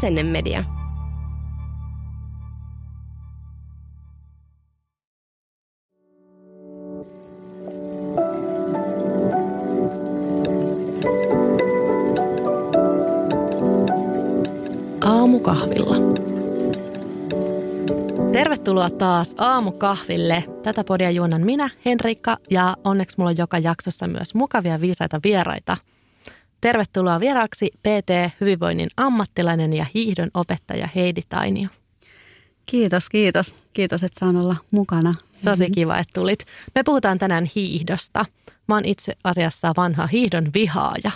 Asennemedia. Aamukahvilla. Tervetuloa taas aamukahville. Tätä podia juonan minä, Henrikka, ja onneksi mulla on joka jaksossa myös mukavia viisaita vieraita. Tervetuloa vieraaksi PT Hyvinvoinnin ammattilainen ja hiihdon opettaja Heidi Tainio. Kiitos, kiitos. Kiitos, että saan olla mukana. Tosi kiva, että tulit. Me puhutaan tänään hiihdosta. Mä oon itse asiassa vanha hiihdon vihaaja,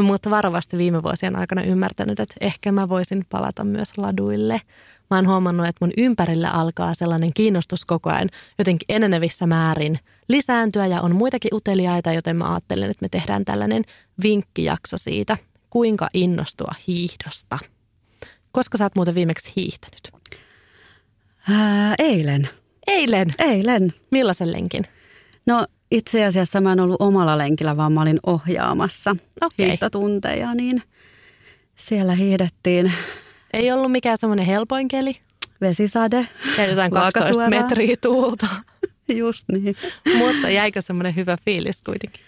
mutta varovasti viime vuosien aikana ymmärtänyt, että ehkä mä voisin palata myös laduille – mä oon huomannut, että mun ympärillä alkaa sellainen kiinnostus koko ajan jotenkin enenevissä määrin lisääntyä ja on muitakin uteliaita, joten mä ajattelen, että me tehdään tällainen vinkkijakso siitä, kuinka innostua hiihdosta. Koska sä oot muuten viimeksi hiihtänyt? Ää, eilen. Eilen? Eilen. Millaisen lenkin? No itse asiassa mä en ollut omalla lenkillä, vaan mä olin ohjaamassa okay. hiihtotunteja, niin siellä hiihdettiin ei ollut mikään semmoinen helpoin keli. Vesisade. Ja jotain 12 metriä tuulta. Just niin. mutta jäikö semmoinen hyvä fiilis kuitenkin?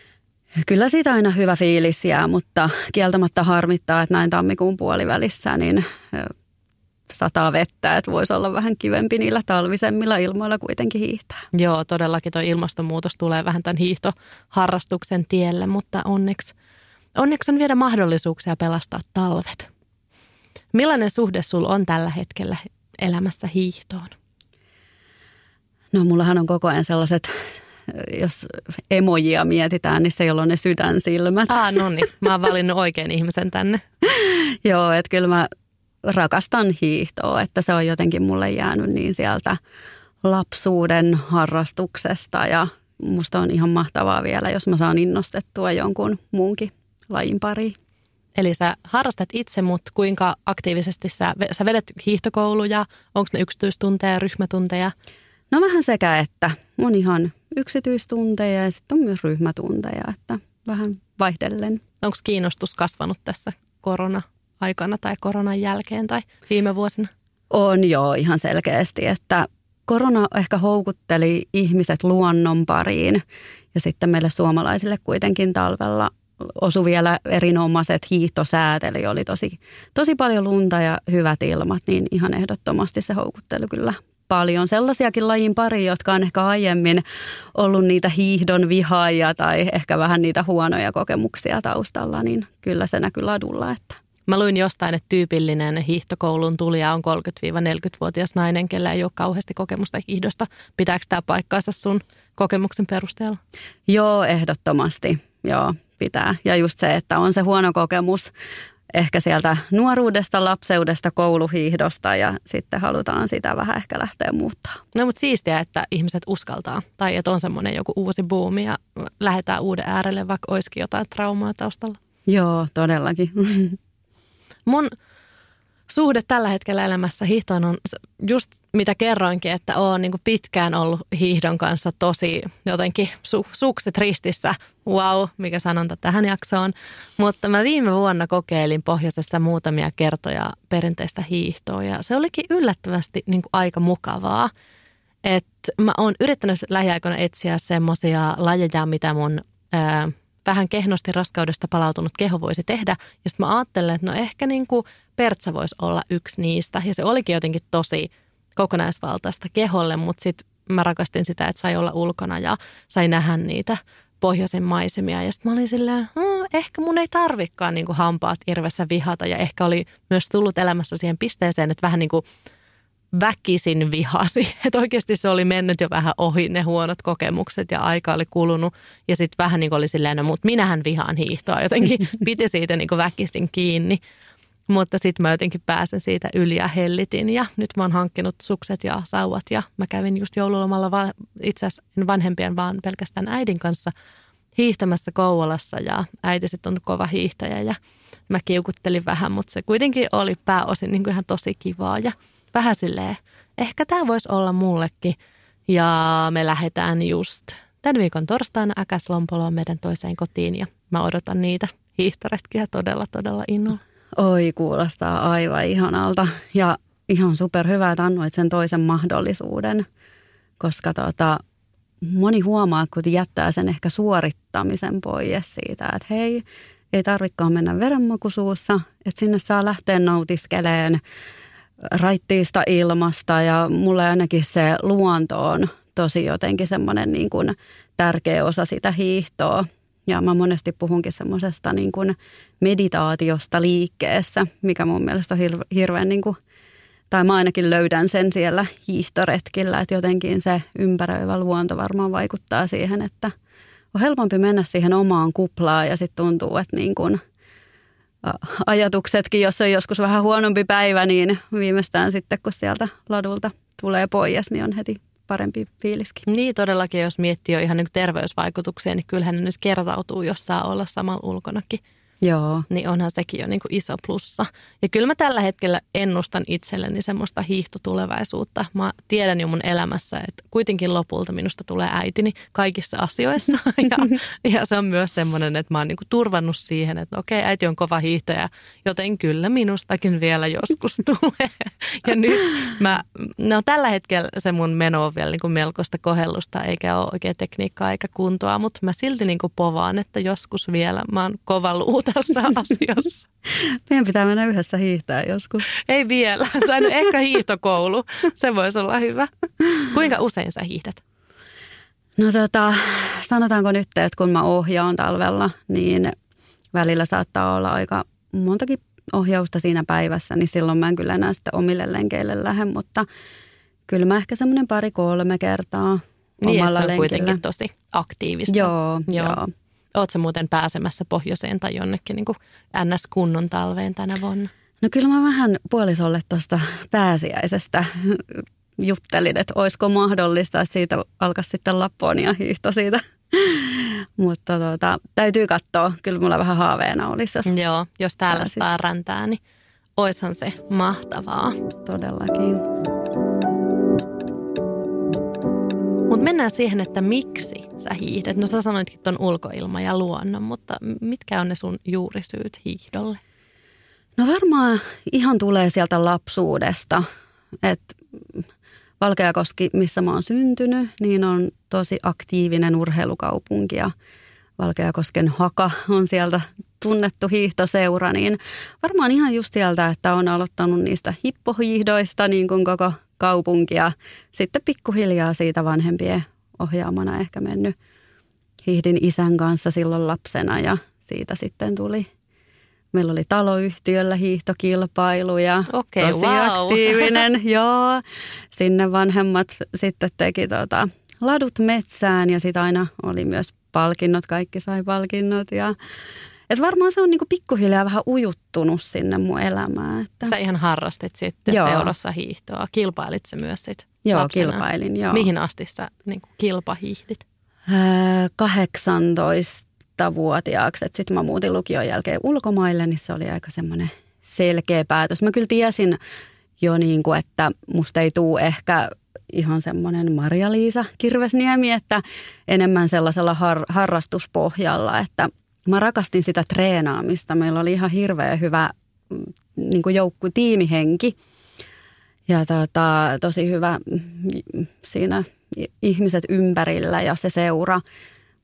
Kyllä siitä aina hyvä fiilis jää, mutta kieltämättä harmittaa, että näin tammikuun puolivälissä niin sataa vettä, että voisi olla vähän kivempi niillä talvisemmilla ilmoilla kuitenkin hiihtää. Joo, todellakin tuo ilmastonmuutos tulee vähän tämän hiihtoharrastuksen tielle, mutta onneksi, onneksi on vielä mahdollisuuksia pelastaa talvet. Millainen suhde sulla on tällä hetkellä elämässä hiihtoon? No mullahan on koko ajan sellaiset, jos emojia mietitään, niin se, jolla on ne sydänsilmät. Ah, no niin. Mä oon valinnut oikein ihmisen tänne. Joo, että kyllä mä rakastan hiihtoa, että se on jotenkin mulle jäänyt niin sieltä lapsuuden harrastuksesta ja musta on ihan mahtavaa vielä, jos mä saan innostettua jonkun muunkin lajin pariin. Eli sä harrastat itse, mutta kuinka aktiivisesti sä, sä vedät hiihtokouluja? Onko ne yksityistunteja, ryhmätunteja? No vähän sekä että. On ihan yksityistunteja ja sitten on myös ryhmätunteja, että vähän vaihdellen. Onko kiinnostus kasvanut tässä korona-aikana tai koronan jälkeen tai viime vuosina? On joo ihan selkeästi, että korona ehkä houkutteli ihmiset luonnon pariin ja sitten meille suomalaisille kuitenkin talvella osui vielä erinomaiset hiihtosäät, eli oli tosi, tosi paljon lunta ja hyvät ilmat, niin ihan ehdottomasti se houkutteli kyllä paljon. Sellaisiakin lajin pari, jotka on ehkä aiemmin ollut niitä hiihdon vihaajia tai ehkä vähän niitä huonoja kokemuksia taustalla, niin kyllä se näkyy ladulla. Että. Mä luin jostain, että tyypillinen hiihtokoulun tulija on 30-40-vuotias nainen, kellä ei ole kauheasti kokemusta hiihdosta. Pitääkö tämä paikkaansa sun kokemuksen perusteella? Joo, ehdottomasti. Joo, pitää. Ja just se, että on se huono kokemus ehkä sieltä nuoruudesta, lapseudesta, kouluhiihdosta ja sitten halutaan sitä vähän ehkä lähteä muuttaa. No mutta siistiä, että ihmiset uskaltaa tai että on semmoinen joku uusi buumi ja lähdetään uuden äärelle, vaikka olisikin jotain traumaa taustalla. Joo, todellakin. Mun suhde tällä hetkellä elämässä hiihtoon on just mitä kerroinkin, että olen niin pitkään ollut hiihdon kanssa tosi jotenkin su- sukset ristissä. Wow, mikä sanonta tähän jaksoon. Mutta mä viime vuonna kokeilin pohjoisessa muutamia kertoja perinteistä hiihtoa ja se olikin yllättävästi niin aika mukavaa. että mä oon yrittänyt lähiaikoina etsiä semmoisia lajeja, mitä mun ää, vähän kehnosti raskaudesta palautunut keho voisi tehdä. Ja sitten mä ajattelen, että no ehkä niin Pertsa voisi olla yksi niistä. Ja se olikin jotenkin tosi kokonaisvaltaista keholle, mutta sitten mä rakastin sitä, että sai olla ulkona ja sai nähdä niitä pohjoisen maisemia. Ja sitten mä olin silleen, hm, ehkä mun ei tarvikaan niin hampaat irvessä vihata. Ja ehkä oli myös tullut elämässä siihen pisteeseen, että vähän niin kuin väkisin vihasi. Että oikeasti se oli mennyt jo vähän ohi ne huonot kokemukset ja aika oli kulunut. Ja sitten vähän niin kuin oli silleen, no, mutta minähän vihaan hiihtoa. Jotenkin piti siitä niin kuin väkisin kiinni. Mutta sitten mä jotenkin pääsen siitä yli ja hellitin ja nyt mä oon hankkinut sukset ja sauvat ja mä kävin just joululomalla va- itse asiassa vanhempien vaan pelkästään äidin kanssa hiihtämässä Kouvolassa ja äiti sitten on kova hiihtäjä ja mä kiukuttelin vähän, mutta se kuitenkin oli pääosin niin kuin ihan tosi kivaa ja vähän silleen, ehkä tämä voisi olla mullekin ja me lähdetään just tämän viikon torstaina Äkäslompoloon meidän toiseen kotiin ja mä odotan niitä hiihtoretkiä todella todella innolla. Oi, kuulostaa aivan ihanalta. Ja ihan superhyvä, että annoit sen toisen mahdollisuuden, koska tota, moni huomaa, kun jättää sen ehkä suorittamisen pois siitä, että hei, ei tarvikaan mennä verenmakuisuussa, että sinne saa lähteä nautiskeleen raittiista ilmasta ja mulle ainakin se luonto on tosi jotenkin semmoinen niin kuin tärkeä osa sitä hiihtoa. Ja mä monesti puhunkin semmoisesta niin kuin meditaatiosta liikkeessä, mikä mun mielestä on hirveän niin kuin, tai mä ainakin löydän sen siellä hiihtoretkillä, että jotenkin se ympäröivä luonto varmaan vaikuttaa siihen, että on helpompi mennä siihen omaan kuplaan ja sitten tuntuu, että niin kuin ajatuksetkin, jos on joskus vähän huonompi päivä, niin viimeistään sitten kun sieltä ladulta tulee pois, niin on heti parempi fiiliskin. Niin todellakin, jos miettii jo ihan niin terveysvaikutuksia, niin kyllähän ne nyt kertautuu, jos saa olla samalla ulkonakin. Joo. Niin onhan sekin jo niin kuin iso plussa. Ja kyllä mä tällä hetkellä ennustan itselleni semmoista hiihtotulevaisuutta. Mä tiedän jo mun elämässä, että kuitenkin lopulta minusta tulee äitini kaikissa asioissa. Ja, ja se on myös semmoinen, että mä oon niin kuin turvannut siihen, että okei, äiti on kova hiihtäjä, joten kyllä minustakin vielä joskus tulee. Ja nyt mä, no tällä hetkellä se mun meno on vielä niin kuin melkoista kohellusta, eikä ole oikein tekniikkaa eikä kuntoa, mutta mä silti niin kuin povaan, että joskus vielä mä oon kova luut tässä asiassa. Meidän pitää mennä yhdessä hiihtää joskus. Ei vielä. Tai no ehkä hiihtokoulu. Se voisi olla hyvä. Kuinka usein sä hiihdät? No tota, sanotaanko nyt, että kun mä ohjaan talvella, niin välillä saattaa olla aika montakin ohjausta siinä päivässä, niin silloin mä en kyllä enää sitten omille lenkeille lähde, mutta kyllä mä ehkä semmoinen pari-kolme kertaa niin, omalla se on lenkillä. kuitenkin tosi aktiivista. Joo, joo. joo. Oletko muuten pääsemässä pohjoiseen tai jonnekin niin NS-kunnon talveen tänä vuonna? No kyllä mä vähän puolisolle tuosta pääsiäisestä juttelin, että olisiko mahdollista, että siitä alkaisi sitten Lapponia hiihto siitä. Mutta tuota, täytyy katsoa. Kyllä mulla vähän haaveena olisi. Jos Joo, jos täällä saa räntää, niin oishan se mahtavaa. Todellakin. Mutta mennään siihen, että miksi sä hiihdet. No sä sanoitkin tuon ulkoilma ja luonnon, mutta mitkä on ne sun juurisyyt hiihdolle? No varmaan ihan tulee sieltä lapsuudesta. Että Valkeakoski, missä mä oon syntynyt, niin on tosi aktiivinen urheilukaupunki ja Valkeakosken haka on sieltä tunnettu hiihtoseura, niin varmaan ihan just sieltä, että on aloittanut niistä hippohiihdoista niin kuin koko kaupunki ja sitten pikkuhiljaa siitä vanhempien ohjaamana ehkä mennyt hiihdin isän kanssa silloin lapsena ja siitä sitten tuli Meillä oli taloyhtiöllä hiihtokilpailu ja okay, tosi wow. aktiivinen. Joo, sinne vanhemmat sitten teki tota, ladut metsään ja sitten aina oli myös palkinnot, kaikki sai palkinnot ja et varmaan se on niinku pikkuhiljaa vähän ujuttunut sinne mun elämään. Että... Sä ihan harrastit sitten joo. seurassa hiihtoa. Kilpailit se myös sit Joo, lapsena. kilpailin, joo. Mihin asti sä niin kilpahiihdit? Öö, 18-vuotiaaksi. Sitten mä muutin lukion jälkeen ulkomaille, niin se oli aika semmoinen selkeä päätös. Mä kyllä tiesin jo niin kuin, että musta ei tule ehkä ihan semmoinen Maria-Liisa Kirvesniemi, että enemmän sellaisella har- harrastuspohjalla, että mä rakastin sitä treenaamista. Meillä oli ihan hirveä hyvä mm, niin kuin joukku, tiimihenki ja tota, tosi hyvä mm, siinä ihmiset ympärillä ja se seura.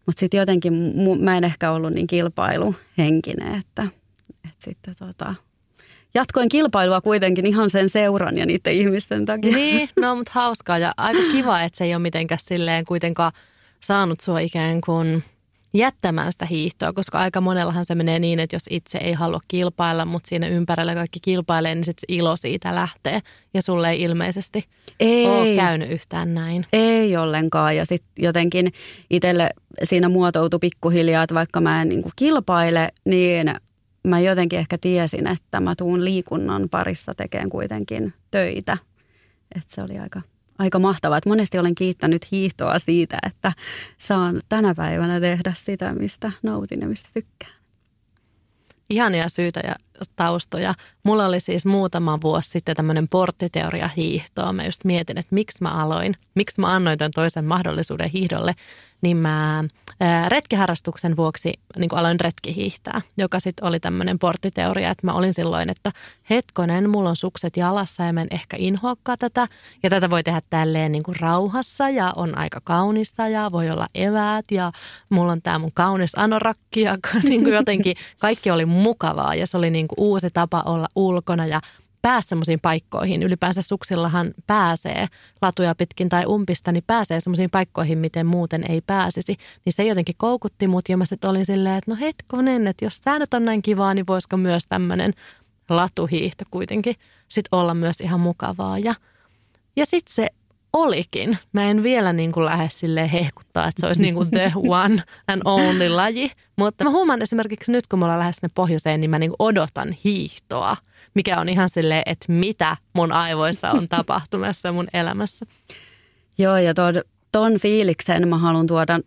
Mutta sitten jotenkin mä en ehkä ollut niin kilpailuhenkinen, että, että sitten tota, jatkoin kilpailua kuitenkin ihan sen seuran ja niiden ihmisten takia. Niin, no mutta hauskaa ja aika kiva, että se ei ole mitenkään silleen kuitenkaan saanut sua ikään kuin jättämään sitä hiihtoa, koska aika monellahan se menee niin, että jos itse ei halua kilpailla, mutta siinä ympärillä kaikki kilpailee, niin sitten ilo siitä lähtee. Ja sulle ei ilmeisesti ei. ole käynyt yhtään näin. Ei ollenkaan. Ja sitten jotenkin itselle siinä muotoutui pikkuhiljaa, että vaikka mä en niin kilpaile, niin mä jotenkin ehkä tiesin, että mä tuun liikunnan parissa tekemään kuitenkin töitä. Että se oli aika aika mahtavaa. Että monesti olen kiittänyt hiihtoa siitä, että saan tänä päivänä tehdä sitä, mistä nautin ja mistä tykkään. Ihania syitä ja taustoja. Mulla oli siis muutama vuosi sitten tämmöinen porttiteoria hiihtoa. Mä just mietin, että miksi mä aloin, miksi mä annoin tämän toisen mahdollisuuden hiihdolle niin mä retkiharrastuksen vuoksi niin aloin retkihiihtää, joka sitten oli tämmöinen porttiteoria, että mä olin silloin, että hetkonen, mulla on sukset jalassa ja mä en ehkä inhoakaan tätä. Ja tätä voi tehdä tälleen niin kuin rauhassa ja on aika kaunista ja voi olla eväät ja mulla on tämä mun kaunis anorakki ja niin kuin jotenkin kaikki oli mukavaa ja se oli niin kuin uusi tapa olla ulkona ja pääse semmoisiin paikkoihin. Ylipäänsä suksillahan pääsee latuja pitkin tai umpista, niin pääsee semmoisiin paikkoihin, miten muuten ei pääsisi. Niin se jotenkin koukutti mut ja mä sitten olin silleen, että no hetkonen, että jos tämä nyt on näin kivaa, niin voisiko myös tämmöinen latuhiihto kuitenkin sitten olla myös ihan mukavaa. Ja, ja sitten se olikin. Mä en vielä niin kuin lähde silleen hehkuttaa, että se olisi niin kuin the one and only laji. Mutta mä huomaan esimerkiksi nyt, kun me ollaan lähes sinne pohjoiseen, niin mä niin kuin odotan hiihtoa – mikä on ihan silleen, että mitä mun aivoissa on tapahtumassa mun elämässä. Joo, ja ton, ton fiiliksen mä haluan tuoda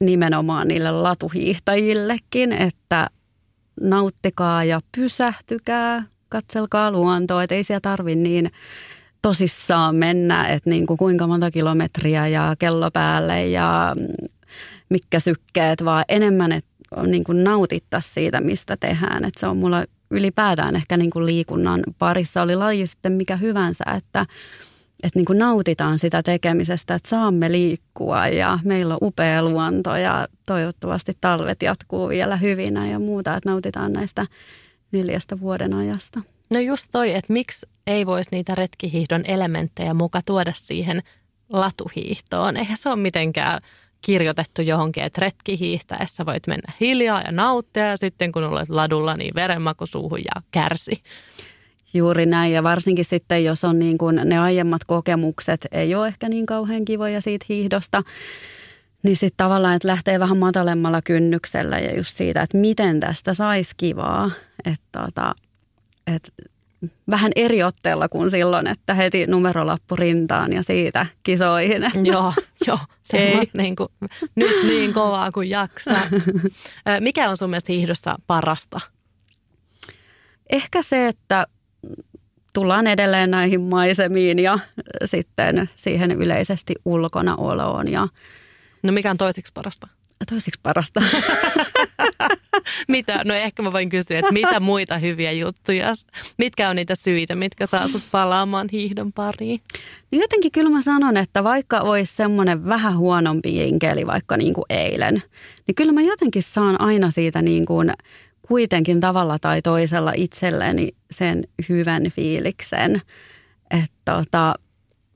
nimenomaan niille latuhiihtäjillekin, että nauttikaa ja pysähtykää, katselkaa luontoa, että ei siellä tarvi niin tosissaan mennä, että niin kuin kuinka monta kilometriä ja kello päälle ja mitkä sykkeet, vaan enemmän, että niin kuin nautittaisiin siitä, mistä tehdään. Että se on mulla ylipäätään ehkä niin kuin liikunnan parissa, oli laji sitten mikä hyvänsä, että, että niin kuin nautitaan sitä tekemisestä, että saamme liikkua ja meillä on upea luonto ja toivottavasti talvet jatkuu vielä hyvinä ja muuta, että nautitaan näistä neljästä vuoden ajasta. No just toi, että miksi ei voisi niitä retkihiihdon elementtejä muka tuoda siihen latuhiihtoon. Eihän se ole mitenkään kirjoitettu johonkin, että retki hiihtäessä voit mennä hiljaa ja nauttia ja sitten kun olet ladulla, niin verenmaku suuhun ja kärsi. Juuri näin ja varsinkin sitten, jos on niin kuin ne aiemmat kokemukset ei ole ehkä niin kauhean kivoja siitä hiihdosta, niin sitten tavallaan, että lähtee vähän matalemmalla kynnyksellä ja just siitä, että miten tästä saisi kivaa. Että tota, et vähän eri otteella kuin silloin, että heti numerolappu rintaan ja siitä kisoihin. Joo, joo. Semmoista niin kuin, nyt niin kovaa kuin jaksaa. Mikä on sun mielestä hiihdossa parasta? Ehkä se, että tullaan edelleen näihin maisemiin ja sitten siihen yleisesti ulkona oloon. Ja no mikä on toisiksi parasta? Toisiksi parasta. mitä, no ehkä mä voin kysyä, että mitä muita hyviä juttuja, mitkä on niitä syitä, mitkä saa sut palaamaan hiihdon pariin? No jotenkin kyllä mä sanon, että vaikka olisi semmoinen vähän huonompi jinkeli vaikka niin kuin eilen, niin kyllä mä jotenkin saan aina siitä niin kuin kuitenkin tavalla tai toisella itselleni sen hyvän fiiliksen. Että tota,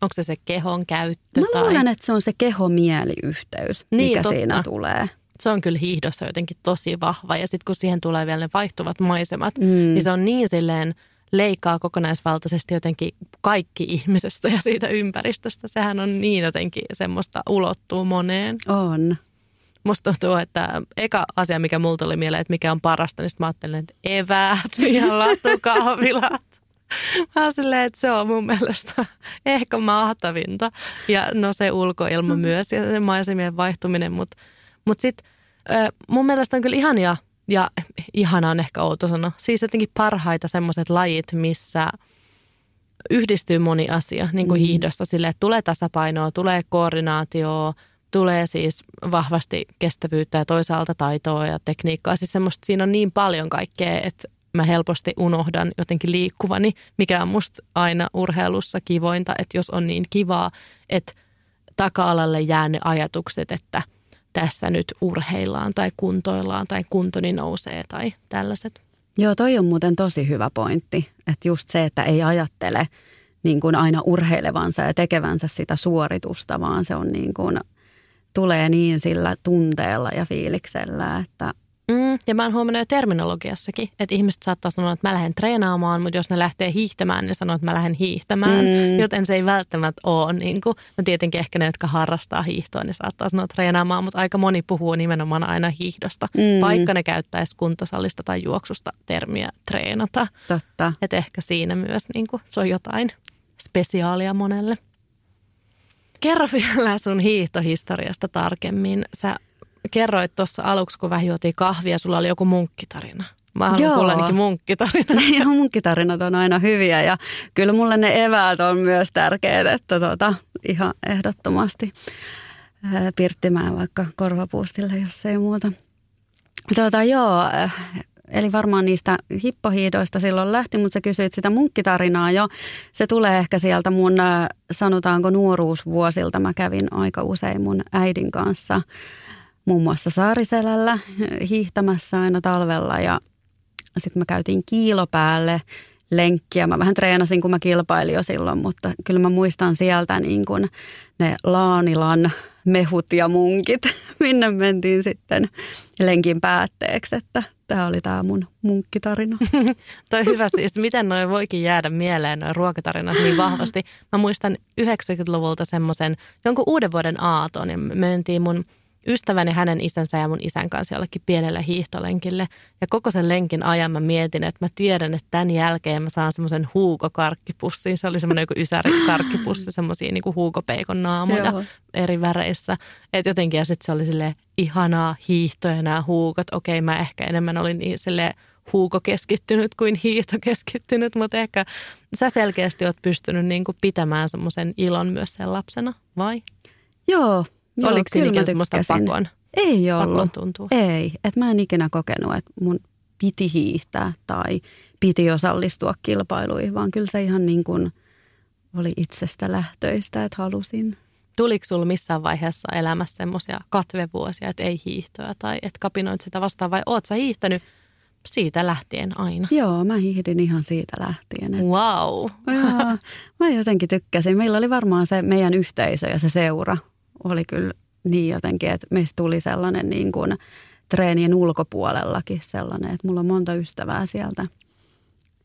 Onko se se kehon käyttö? Mä luulen, tai... että se on se keho-mieliyhteys, niin, mikä totta. siinä tulee se on kyllä hiihdossa jotenkin tosi vahva. Ja sitten kun siihen tulee vielä ne vaihtuvat maisemat, mm. niin se on niin silleen leikkaa kokonaisvaltaisesti jotenkin kaikki ihmisestä ja siitä ympäristöstä. Sehän on niin jotenkin semmoista ulottuu moneen. On. Musta tuntuu, että eka asia, mikä mulla tuli mieleen, että mikä on parasta, niin mä ajattelin, että eväät ja latukahvilat. Mä silleen, että se on mun mielestä ehkä mahtavinta. Ja no se ulkoilma mm. myös ja se maisemien vaihtuminen, mutta mutta sitten mun mielestä on kyllä ihania, ja ihana on ehkä outo sana, siis jotenkin parhaita semmoiset lajit, missä yhdistyy moni asia, niin kuin mm. hiihdossa sille, että tulee tasapainoa, tulee koordinaatioa, tulee siis vahvasti kestävyyttä ja toisaalta taitoa ja tekniikkaa. Siis semmoista, siinä on niin paljon kaikkea, että mä helposti unohdan jotenkin liikkuvani, mikä on musta aina urheilussa kivointa, että jos on niin kivaa, että taka-alalle jää ne ajatukset, että – tässä nyt urheillaan tai kuntoillaan tai kuntoni nousee tai tällaiset. Joo, toi on muuten tosi hyvä pointti. Että just se, että ei ajattele niin kuin aina urheilevansa ja tekevänsä sitä suoritusta, vaan se on niin kuin, tulee niin sillä tunteella ja fiiliksellä, että Mm, ja mä oon huomannut jo terminologiassakin, että ihmiset saattaa sanoa, että mä lähden treenaamaan, mutta jos ne lähtee hiihtämään, ne sanoo, että mä lähden hiihtämään. Mm. Joten se ei välttämättä ole. Niin kuin, no tietenkin ehkä ne, jotka harrastaa hiihtoa, niin saattaa sanoa treenaamaan, mutta aika moni puhuu nimenomaan aina hiihdosta. Mm. Vaikka ne käyttäisi kuntosalista tai juoksusta termiä treenata. Totta. Että ehkä siinä myös niin kuin, se on jotain spesiaalia monelle. Kerro vielä sun hiihtohistoriasta tarkemmin. Sä kerroit tuossa aluksi, kun vähän juotiin kahvia, sulla oli joku munkkitarina. Mä haluan Joo. kuulla ainakin munkkitarinat. Ja munkkitarinat on aina hyviä ja kyllä mulle ne eväät on myös tärkeät, että tota, ihan ehdottomasti ää, pirttimään vaikka korvapuustille, jos ei muuta. Tota, joo, eli varmaan niistä hippohiidoista silloin lähti, mutta sä kysyit sitä munkkitarinaa jo. Se tulee ehkä sieltä mun, sanotaanko nuoruusvuosilta. Mä kävin aika usein mun äidin kanssa muun muassa Saariselällä äh, hiihtämässä aina talvella ja sitten me käytiin kiilopäälle lenkkiä. Mä vähän treenasin, kun mä kilpailin jo silloin, mutta kyllä mä muistan sieltä niin kuin ne Laanilan mehut ja munkit, minne mentiin sitten lenkin päätteeksi, että tämä oli tämä mun munkkitarina. Toi hyvä siis, miten noin voikin jäädä mieleen noin ruokatarinat niin vahvasti. Mä muistan 90-luvulta semmoisen jonkun uuden vuoden aaton ja me mentiin mun ystäväni, hänen isänsä ja mun isän kanssa jollekin pienelle hiihtolenkille. Ja koko sen lenkin ajan mä mietin, että mä tiedän, että tämän jälkeen mä saan semmoisen huukokarkkipussin. Se oli semmoinen joku ysärikarkkipussi, semmoisia niinku huukopeikon naamoja Joo. eri väreissä. Et jotenkin ja sitten se oli sille ihanaa hiihtoja nämä huukot. Okei, mä ehkä enemmän olin niin sille huukokeskittynyt kuin hiihtokeskittynyt, mutta ehkä sä selkeästi oot pystynyt niinku pitämään semmoisen ilon myös sen lapsena, vai? Joo, joo Oliko siinä semmoista pakon, Ei pakon ollut. tuntua? Ei, että mä en ikinä kokenut, että mun piti hiihtää tai piti osallistua kilpailuihin, vaan kyllä se ihan niin kuin oli itsestä lähtöistä, että halusin. Tuliko sulla missään vaiheessa elämässä semmoisia katvevuosia, että ei hiihtoa tai et kapinoit sitä vastaan vai oot sä hiihtänyt siitä lähtien aina? Joo, mä hiihdin ihan siitä lähtien. Että Wow. Joo, mä jotenkin tykkäsin. Meillä oli varmaan se meidän yhteisö ja se seura oli kyllä niin jotenkin, että meistä tuli sellainen niin kuin treenien ulkopuolellakin sellainen, että mulla on monta ystävää sieltä,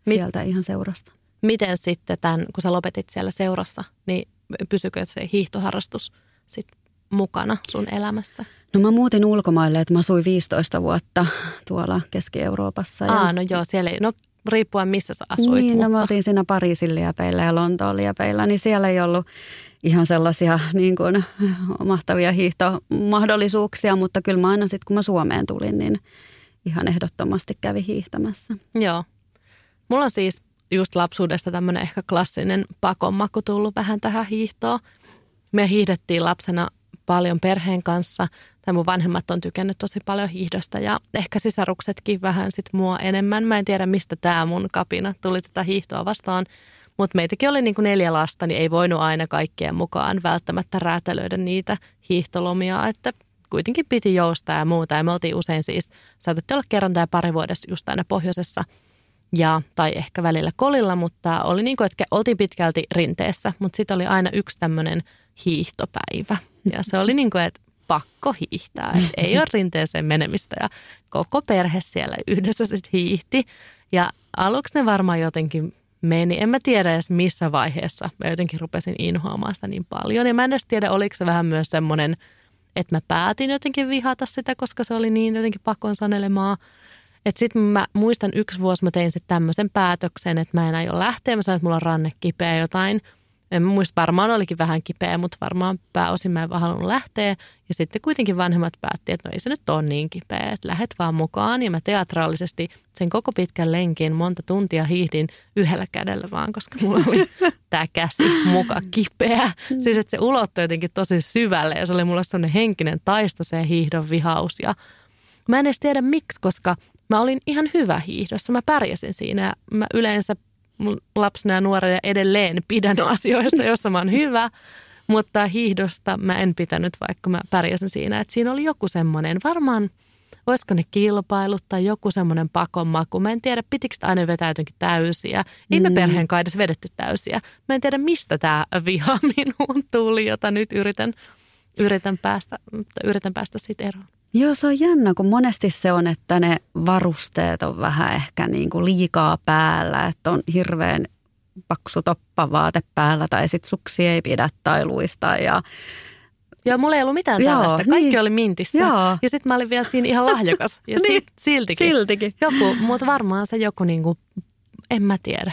Mit- sieltä ihan seurasta. Miten sitten tämän, kun sä lopetit siellä seurassa, niin pysykö se hiihtoharrastus sit mukana sun elämässä? No mä muutin ulkomaille, että mä asuin 15 vuotta tuolla Keski-Euroopassa. ja- Aa, no joo, siellä ei, no riippuen missä sä asuit, niin, no mutta mä oltiin siinä Pariisin liepeillä ja Lontoon liepeillä, niin siellä ei ollut ihan sellaisia niin kuin, mahtavia hiihtomahdollisuuksia, mutta kyllä mä aina sitten kun mä Suomeen tulin, niin ihan ehdottomasti kävi hiihtämässä. Joo. Mulla on siis just lapsuudesta tämmöinen ehkä klassinen pakonmaku tullut vähän tähän hiihtoon. Me hiihdettiin lapsena paljon perheen kanssa. Tai mun vanhemmat on tykännyt tosi paljon hiihdosta ja ehkä sisaruksetkin vähän sit mua enemmän. Mä en tiedä, mistä tämä mun kapina tuli tätä hiihtoa vastaan. Mutta meitäkin oli niin kuin neljä lasta, niin ei voinut aina kaikkien mukaan välttämättä räätälöidä niitä hiihtolomia, että kuitenkin piti joustaa ja muuta. Ja me oltiin usein siis, saatettiin olla kerran tai pari vuodessa just aina pohjoisessa ja, tai ehkä välillä kolilla, mutta oli niin kuin, että oltiin pitkälti rinteessä, mutta sitten oli aina yksi tämmöinen hiihtopäivä. Ja se oli niin kuin, että pakko hiihtää, että ei ole rinteeseen menemistä ja koko perhe siellä yhdessä sitten hiihti. Ja aluksi ne varmaan jotenkin meni. En mä tiedä edes missä vaiheessa mä jotenkin rupesin inhoamaan sitä niin paljon. Ja mä en edes tiedä, oliko se vähän myös semmoinen, että mä päätin jotenkin vihata sitä, koska se oli niin jotenkin pakon sanelemaa. Että sitten mä muistan yksi vuosi mä tein sitten tämmöisen päätöksen, että mä en aio lähteä. Mä sanoin, että mulla on ranne kipeä jotain. En muista, varmaan olikin vähän kipeä, mutta varmaan pääosin mä en vaan halunnut lähteä. Ja sitten kuitenkin vanhemmat päätti, että no ei se nyt ole niin kipeä, että lähet vaan mukaan. Ja mä teatraalisesti sen koko pitkän lenkin monta tuntia hiihdin yhdellä kädellä vaan, koska mulla oli tämä käsi muka kipeä. Siis että se ulottui jotenkin tosi syvälle ja se oli mulla sellainen henkinen taisto, se hiihdon vihaus. Ja mä en edes tiedä miksi, koska mä olin ihan hyvä hiihdossa. Mä pärjäsin siinä ja mä yleensä lapsena ja nuorena edelleen pidän asioista, joissa mä oon hyvä. Mutta hiihdosta mä en pitänyt, vaikka mä pärjäsin siinä. Että siinä oli joku semmoinen, varmaan olisiko ne kilpailut tai joku semmoinen pakonmaku. Mä en tiedä, pitikö sitä aina vetää jotenkin täysiä. Ei me Mm. perheen kai edes vedetty täysiä. Mä en tiedä, mistä tämä viha minuun tuli, jota nyt yritän, yritän, päästä, yritän päästä siitä eroon. Joo, se on jännä, kun monesti se on, että ne varusteet on vähän ehkä niin kuin liikaa päällä, että on hirveän paksu toppavaate päällä tai sitten suksi ei pidä tai luista ja Joo, mulla ei ollut mitään Joo, tällaista. Kaikki niin. oli mintissä. Joo. Ja sitten mä olin vielä siinä ihan lahjakas. Ja Niin. sit, siltikin. siltikin. Joku, mutta varmaan se joku niinku, en mä tiedä,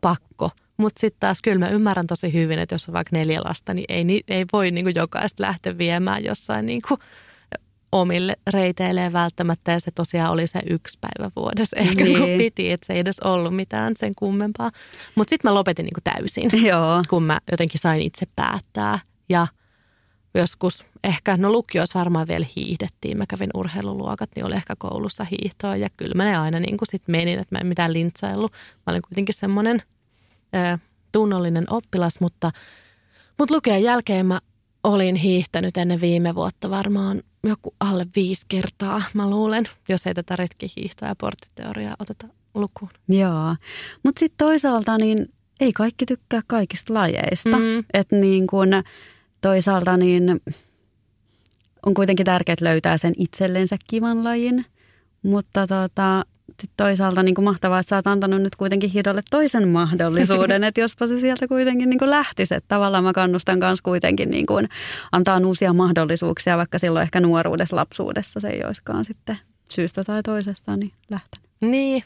pakko. Mutta sitten taas kyllä mä ymmärrän tosi hyvin, että jos on vaikka neljä lasta, niin ei, ei voi niinku jokaista lähteä viemään jossain niinku omille reiteilleen välttämättä ja se tosiaan oli se yksi päivä vuodessa ehkä niin. kun piti, että se ei edes ollut mitään sen kummempaa. Mutta sitten mä lopetin niin kuin täysin, Joo. kun mä jotenkin sain itse päättää ja joskus ehkä, no lukioissa varmaan vielä hiihdettiin. Mä kävin urheiluluokat, niin oli ehkä koulussa hiihtoa ja kyllä mä ne aina niin kuin sit menin, että mä en mitään lintsaillut. Mä olin kuitenkin semmoinen tunnollinen oppilas, mutta, mutta lukion jälkeen mä olin hiihtänyt ennen viime vuotta varmaan joku alle viisi kertaa, mä luulen, jos ei tätä retkihiihtoa ja porttiteoriaa oteta lukuun. Joo, mutta sitten toisaalta niin ei kaikki tykkää kaikista lajeista. Mm. Että niin kun toisaalta niin on kuitenkin tärkeää löytää sen itsellensä kivan lajin, mutta tota, sitten toisaalta niin kuin mahtavaa, että sä oot antanut nyt kuitenkin hidolle toisen mahdollisuuden, että jospa se sieltä kuitenkin niin kuin lähtisi. Että tavallaan mä kannustan myös kuitenkin niin kuin antaa uusia mahdollisuuksia, vaikka silloin ehkä nuoruudessa, lapsuudessa se ei olisikaan sitten syystä tai toisesta niin lähtenyt. Niin,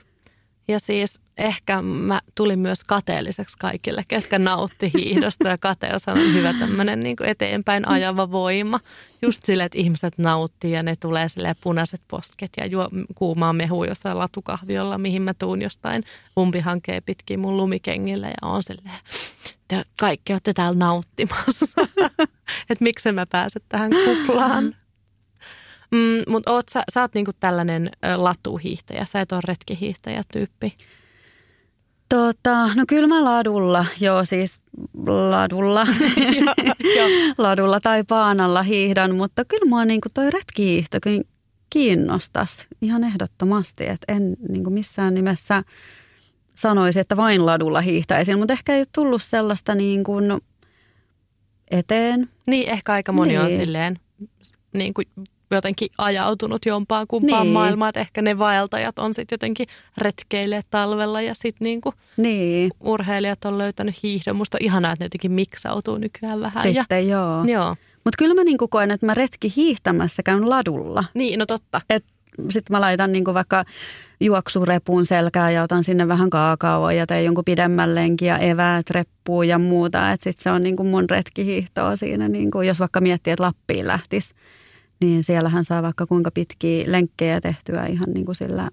ja siis ehkä mä tulin myös kateelliseksi kaikille, ketkä nautti hiihdosta ja kateus on hyvä tämmöinen niin eteenpäin ajava voima. Just sille, että ihmiset nauttii ja ne tulee sille punaiset posket ja juo kuumaa mehua jossain latukahviolla, mihin mä tuun jostain umpihankkeen pitkin mun lumikengillä ja on silleen, että kaikki olette täällä nauttimassa. että miksi mä pääse tähän kuplaan. Mm, mutta oot, sä, sä oot niinku tällainen latuhiihtäjä, sä et ole retkihiihtäjä tyyppi. Tota, no kyllä mä ladulla, joo siis ladulla, ladulla tai paanalla hiihdän, mutta kyllä mua niinku toi retkihiihto kiinnostaisi ihan ehdottomasti, että en niinku missään nimessä sanoisi, että vain ladulla hiihtäisin, mutta ehkä ei ole tullut sellaista niin kuin eteen. Niin, ehkä aika moni niin. on silleen niin kuin jotenkin ajautunut jompaan kumpaan niin. maailmaan, että ehkä ne vaeltajat on sitten jotenkin retkeilleet talvella ja sitten niinku niin. urheilijat on löytänyt hiihdon. Musta on ihanaa, että ne jotenkin miksautuu nykyään vähän. Sitten ja, joo. joo. Mutta kyllä mä niinku koen, että mä retki hiihtämässä käyn ladulla. Niin, no totta. Sitten mä laitan niinku vaikka juoksurepun selkää ja otan sinne vähän kaakaoa ja teen jonkun pidemmän lenkin ja eväät reppuun ja muuta. Että sitten se on niinku mun retkihiihtoa siinä, niinku, jos vaikka miettii, että Lappiin lähtisi niin siellähän saa vaikka kuinka pitkiä lenkkejä tehtyä ihan niin kuin sillä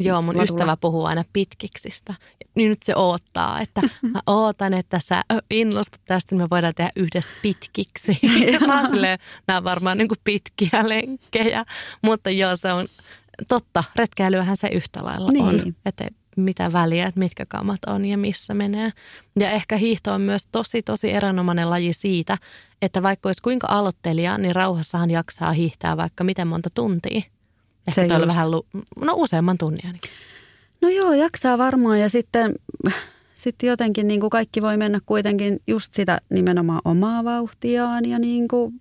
Joo, mun ladulla. ystävä puhuu aina pitkiksistä. Niin nyt se oottaa, että mä ootan, että sä innostut tästä, niin me voidaan tehdä yhdessä pitkiksi. mä silleen, nämä on varmaan niin kuin pitkiä lenkkejä, mutta joo, se on totta. Retkeilyähän se yhtä lailla niin. on. Että mitä väliä, että mitkä kamat on ja missä menee. Ja ehkä hiihto on myös tosi, tosi erinomainen laji siitä, että vaikka olisi kuinka aloittelija, niin rauhassahan jaksaa hiihtää vaikka miten monta tuntia. Ehkä se vähän, lu- no useamman tunnin ainakin. No joo, jaksaa varmaan ja sitten, sitten jotenkin niin kuin kaikki voi mennä kuitenkin just sitä nimenomaan omaa vauhtiaan ja niin kuin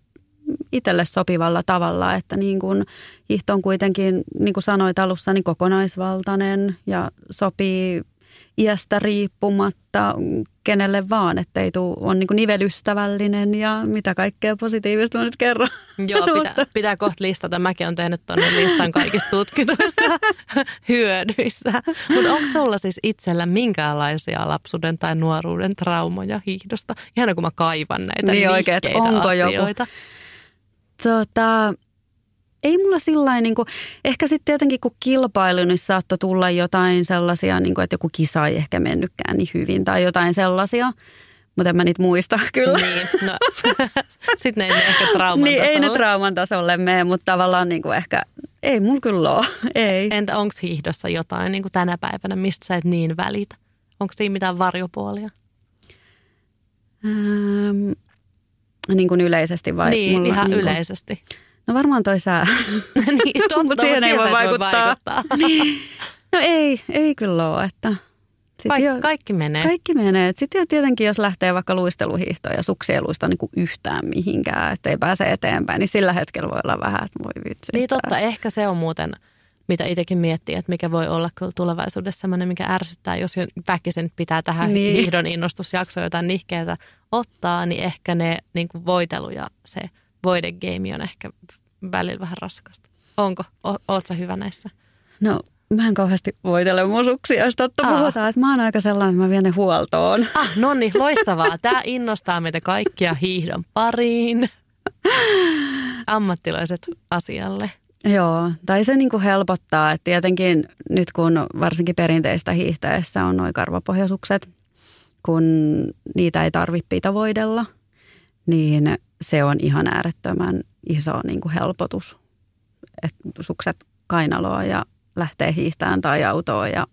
itselle sopivalla tavalla, että niin kuin hiihto on kuitenkin, niin kuin sanoit alussa, niin kokonaisvaltainen ja sopii iästä riippumatta kenelle vaan, että ei tule, on niin nivelystävällinen ja mitä kaikkea positiivista mä nyt kerron. Joo, pitää, pitää kohta listata. Mäkin olen tehnyt tuonne listan kaikista tutkituista hyödyistä. Mutta onko sulla siis itsellä minkäänlaisia lapsuuden tai nuoruuden traumoja hiihdosta? Ihan kun mä kaivan näitä niin oikein, onko asioita. Joku Tota, ei mulla sillä niin kuin, ehkä sitten tietenkin kun kilpailu, niin saattoi tulla jotain sellaisia, niin kuin, että joku kisa ei ehkä mennytkään niin hyvin tai jotain sellaisia. Mutta en mä niitä muista kyllä. Niin, no. Sitten ne ei ehkä trauman niin, tasolle. ei ne trauman tasolle mene, mutta tavallaan niin kuin ehkä, ei mulla kyllä ole, ei. Entä onko hiihdossa jotain niin kuin tänä päivänä, mistä sä et niin välitä? Onko siinä mitään varjopuolia? Ähm, niin kuin yleisesti vai? Niin, mulla, ihan niin kuin, yleisesti. No varmaan toi sää. niin, totta, mutta siihen ei voi vaikuttaa. vaikuttaa. niin. No ei, ei kyllä ole, että... Kaik, jo, kaikki menee. Kaikki menee. Sitten tietenkin, jos lähtee vaikka luisteluhiihtoon ja suksi ei luista niin yhtään mihinkään, että ei pääse eteenpäin, niin sillä hetkellä voi olla vähän, että voi vitsi. Niin totta, ehkä se on muuten, mitä itsekin miettii, että mikä voi olla kyllä tulevaisuudessa sellainen, mikä ärsyttää, jos väkisin pitää tähän niin. hiihdon innostusjaksoon jotain nihkeitä ottaa, niin ehkä ne niin kuin voitelu ja se voidegame on ehkä välillä vähän raskasta. Onko? O, oot sä hyvä näissä? No mä en kauheasti voitele musuksia, jos totta Aa. puhutaan. Että mä oon aika sellainen, että mä vien ne huoltoon. Ah, no niin, loistavaa. Tämä innostaa meitä kaikkia hiihdon pariin. ammattilaiset asialle. Joo, tai se niin helpottaa, että tietenkin nyt kun varsinkin perinteistä hiihtäessä on noin karvapohjasukset, kun niitä ei tarvitse pitavoidella, niin se on ihan äärettömän iso niin kuin helpotus, että sukset kainaloa ja lähtee hiihtämään tai autoon ja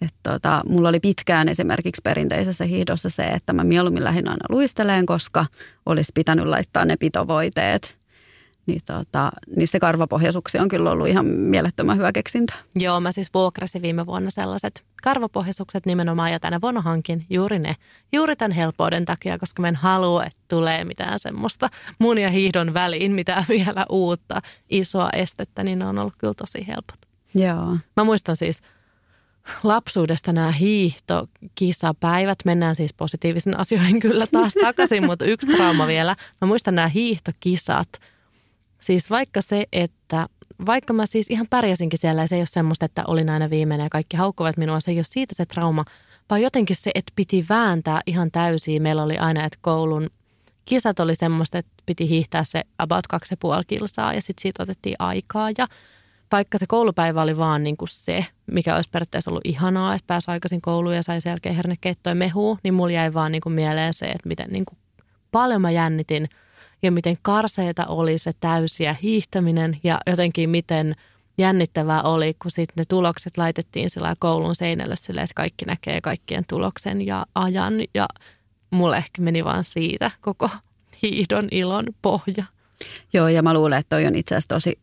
et tota, mulla oli pitkään esimerkiksi perinteisessä hiihdossa se, että mä mieluummin lähdin aina luisteleen, koska olisi pitänyt laittaa ne pitovoiteet. Niin, tota, niin se karvapohjasuksi on kyllä ollut ihan mielettömän hyvä keksintä. Joo, mä siis vuokrasin viime vuonna sellaiset karvapohjasukset nimenomaan ja tänä vuonna hankin juuri ne. Juuri tämän helpouden takia, koska mä en halua, että tulee mitään semmoista mun ja hiihdon väliin, mitä vielä uutta isoa estettä, niin ne on ollut kyllä tosi helpot. Joo. Mä muistan siis – lapsuudesta nämä hiihtokisapäivät. Mennään siis positiivisiin asioihin kyllä taas takaisin, mutta yksi trauma vielä. Mä muistan nämä hiihtokisat. Siis vaikka se, että vaikka mä siis ihan pärjäsinkin siellä ja se ei ole semmoista, että olin aina viimeinen ja kaikki haukkuvat minua, se ei ole siitä se trauma, vaan jotenkin se, että piti vääntää ihan täysiä. Meillä oli aina, että koulun kisat oli semmoista, että piti hiihtää se about kaksi ja puoli kilsaa ja sitten siitä otettiin aikaa ja vaikka se koulupäivä oli vaan niin kuin se, mikä olisi periaatteessa ollut ihanaa, että pääsi aikaisin kouluun ja sai sen jälkeen hernekeittoa ja niin mulla jäi vaan niin kuin mieleen se, että miten niin kuin paljon mä jännitin ja miten karseita oli se täysiä hiihtäminen ja jotenkin miten jännittävää oli, kun sitten ne tulokset laitettiin sillä koulun seinälle sille, että kaikki näkee kaikkien tuloksen ja ajan ja mulle ehkä meni vaan siitä koko hiihdon ilon pohja. Joo, ja mä luulen, että toi on itse asiassa tosi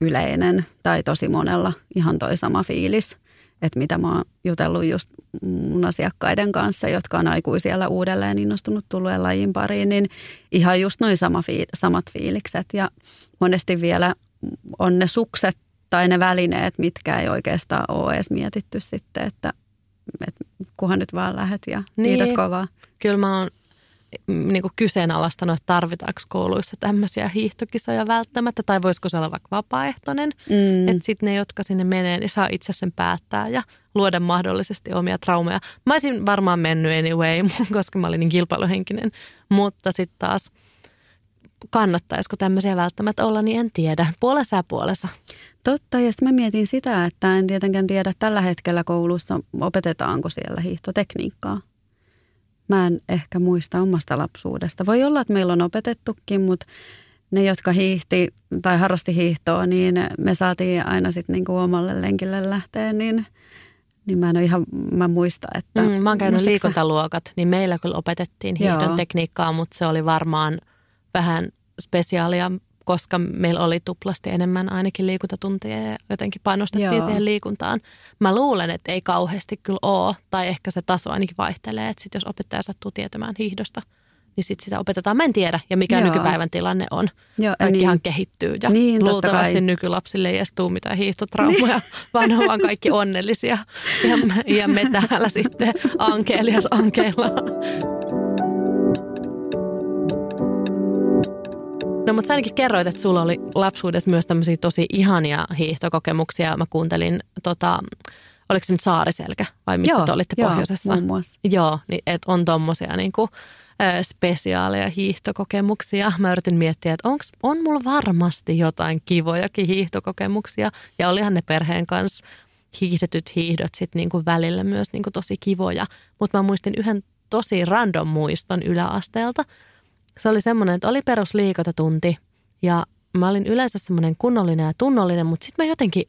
yleinen tai tosi monella ihan toi sama fiilis. Että mitä mä oon jutellut just mun asiakkaiden kanssa, jotka on aikuisiellä uudelleen innostunut tulleen lajin pariin, niin ihan just noin sama fiil- samat fiilikset. Ja monesti vielä on ne sukset tai ne välineet, mitkä ei oikeastaan ole edes mietitty sitten, että, että kunhan nyt vaan lähet ja niin. kovaa. Kyllä mä oon niin kuin kyseenalaistanut, että tarvitaanko kouluissa tämmöisiä hiihtokisoja välttämättä, tai voisiko se olla vaikka vapaaehtoinen. Mm. Että sitten ne, jotka sinne menee, niin saa itse sen päättää ja luoda mahdollisesti omia traumeja. Mä olisin varmaan mennyt anyway, koska mä olin niin kilpailuhenkinen, mutta sitten taas kannattaisiko tämmöisiä välttämättä olla, niin en tiedä. Puolessa ja puolessa. Totta, ja sitten mä mietin sitä, että en tietenkään tiedä tällä hetkellä koulussa, opetetaanko siellä hiihtotekniikkaa. Mä en ehkä muista omasta lapsuudesta. Voi olla, että meillä on opetettukin, mutta ne, jotka hiihti tai harrasti hiihtoa, niin me saatiin aina sitten niinku omalle lenkille lähteä, niin, niin mä en ole ihan, mä muista, että... Mm, mä oon käynyt liikuntaluokat, niin meillä kyllä opetettiin hiihdon Joo. tekniikkaa, mutta se oli varmaan vähän spesiaalia koska meillä oli tuplasti enemmän ainakin liikuntatunteja ja jotenkin panostettiin Joo. siihen liikuntaan. Mä luulen, että ei kauheasti kyllä ole, tai ehkä se taso ainakin vaihtelee, että sit jos opettaja sattuu tietämään hiihdosta, niin sit sitä opetetaan. Mä en tiedä, ja mikä Joo. nykypäivän tilanne on. Joo, Kaikkihan niin. kehittyy, ja niin, luultavasti nykylapsille ei edes tule mitään hiihtotraumoja, niin. vaan on vaan kaikki onnellisia. Ja, ja me täällä sitten ankelias ankeilla. No mutta sä ainakin kerroit, että sulla oli lapsuudessa myös tämmöisiä tosi ihania hiihtokokemuksia. Mä kuuntelin, tota, oliko se nyt Saariselkä vai missä joo, te olitte joo, pohjoisessa? Muun muassa. Joo, niin, että on tommosia niin kuin, spesiaaleja hiihtokokemuksia. Mä yritin miettiä, että onks, on mulla varmasti jotain kivojakin hiihtokokemuksia. Ja olihan ne perheen kanssa hiihdetyt hiihdot sitten niin kuin välillä myös niin kuin tosi kivoja. Mutta mä muistin yhden tosi random muiston yläasteelta – se oli semmoinen, että oli perusliikuntatunti ja mä olin yleensä semmoinen kunnollinen ja tunnollinen, mutta sitten mä jotenkin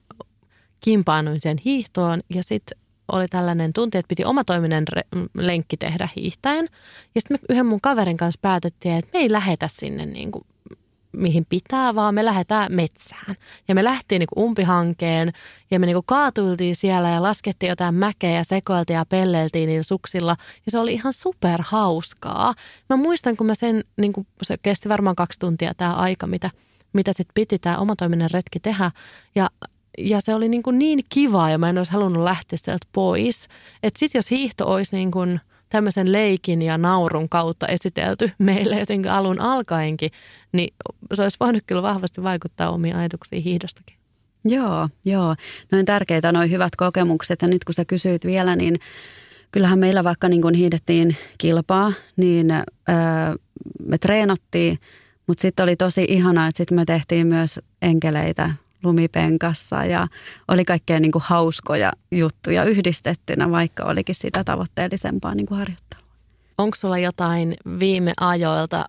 kimpaanoin sen hiihtoon ja sitten oli tällainen tunti, että piti omatoiminen re- lenkki tehdä hiihtäen. Ja sitten me yhden mun kaverin kanssa päätettiin, että me ei lähetä sinne niin kuin mihin pitää, vaan me lähdetään metsään. Ja me lähtiin niin umpihankeen ja me niin kaatuiltiin siellä ja laskettiin jotain mäkeä ja sekoiltiin ja pelleltiin niillä suksilla. Ja se oli ihan super hauskaa. Mä muistan, kun mä sen, niin kuin, se kesti varmaan kaksi tuntia tämä aika, mitä, mitä sitten piti tämä omatoiminen retki tehdä. Ja ja se oli niin, kuin niin kivaa ja mä en olisi halunnut lähteä sieltä pois. Että sitten jos hiihto olisi niin kuin – tämmöisen leikin ja naurun kautta esitelty meille jotenkin alun alkaenkin, niin se olisi voinut kyllä vahvasti vaikuttaa omiin ajatuksiin hiihdostakin. Joo, joo. Noin tärkeitä noin hyvät kokemukset ja nyt kun sä kysyit vielä, niin kyllähän meillä vaikka niin kun hiidettiin kilpaa, niin öö, me treenattiin, Mutta sitten oli tosi ihanaa, että sitten me tehtiin myös enkeleitä lumipenkassa ja oli kaikkea niin kuin hauskoja juttuja yhdistettynä, vaikka olikin sitä tavoitteellisempaa niin kuin harjoittelua. Onko sulla jotain viime ajoilta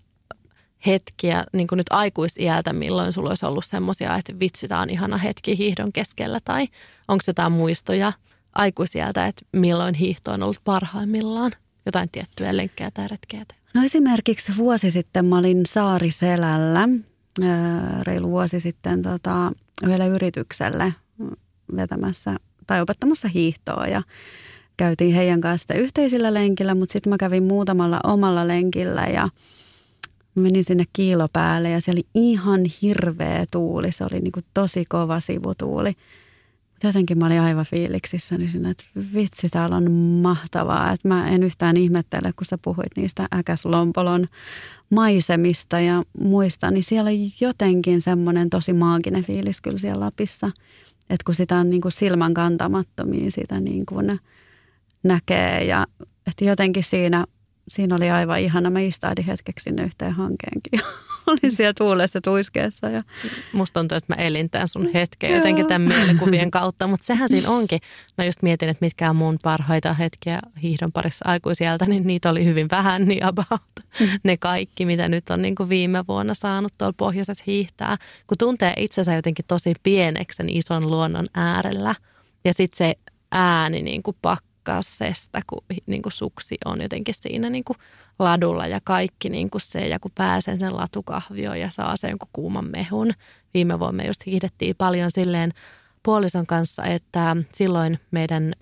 hetkiä niin kuin nyt aikuisiältä, milloin sulla olisi ollut semmoisia, että vitsi, tämä on ihana hetki hiihdon keskellä, tai onko jotain muistoja aikuisiältä, että milloin hiihto on ollut parhaimmillaan? Jotain tiettyjä lenkkejä tai retkeä? No esimerkiksi vuosi sitten mä olin Saariselällä, reilu vuosi sitten tota, yhdelle yritykselle vetämässä tai opettamassa hiihtoa ja käytiin heidän kanssa yhteisillä lenkillä, mutta sitten mä kävin muutamalla omalla lenkillä ja menin sinne kiilopäälle ja se oli ihan hirveä tuuli. Se oli niin kuin tosi kova sivutuuli. Jotenkin mä olin aivan fiiliksissä, niin siinä, että vitsi, täällä on mahtavaa. Että mä en yhtään ihmettele, kun sä puhuit niistä Äkäslompolon maisemista ja muista, niin siellä on jotenkin semmoinen tosi maaginen fiilis kyllä siellä Lapissa. Että kun sitä on niin kuin silmän kantamattomia, sitä niin kuin näkee ja että jotenkin siinä siinä oli aivan ihana. Mä istaadin hetkeksi sinne yhteen hankeenkin. Olin siellä tuulessa tuiskeessa. Ja... Musta tuntuu, että mä elin tämän sun hetken jotenkin tämän mielikuvien kautta, mutta sehän siinä onkin. Mä just mietin, että mitkä on mun parhaita hetkiä hiihdon parissa aikuisieltä, niin niitä oli hyvin vähän niin about. Ne kaikki, mitä nyt on niin kuin viime vuonna saanut tuolla pohjoisessa hiihtää. Kun tuntee itsensä jotenkin tosi pieneksi sen ison luonnon äärellä ja sitten se ääni niin kuin pakkasesta, kun niin kuin suksi on jotenkin siinä niin kuin ladulla ja kaikki niin kuin se. Ja kun pääsen sen latukahvioon ja saa sen kuuman mehun. Viime vuonna me just hiihdettiin paljon silleen puolison kanssa, että silloin meidän,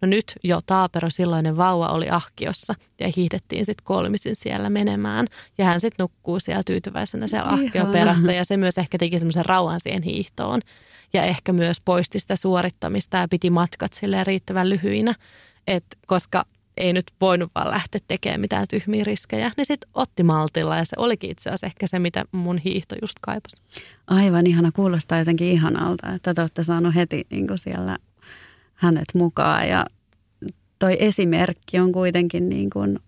no nyt jo Taapero silloinen vauva oli ahkiossa ja hiihdettiin sitten kolmisin siellä menemään. Ja hän sitten nukkuu siellä tyytyväisenä siellä ahkion perässä ja se myös ehkä teki semmoisen rauhan siihen hiihtoon ja ehkä myös poisti sitä suorittamista ja piti matkat silleen riittävän lyhyinä, Et koska ei nyt voinut vaan lähteä tekemään mitään tyhmiä riskejä, niin sitten otti maltilla ja se olikin itse asiassa ehkä se, mitä mun hiihto just kaipasi. Aivan ihana, kuulostaa jotenkin ihanalta, että te olette saanut heti niin kuin siellä hänet mukaan. Ja toi esimerkki on kuitenkin niin kuin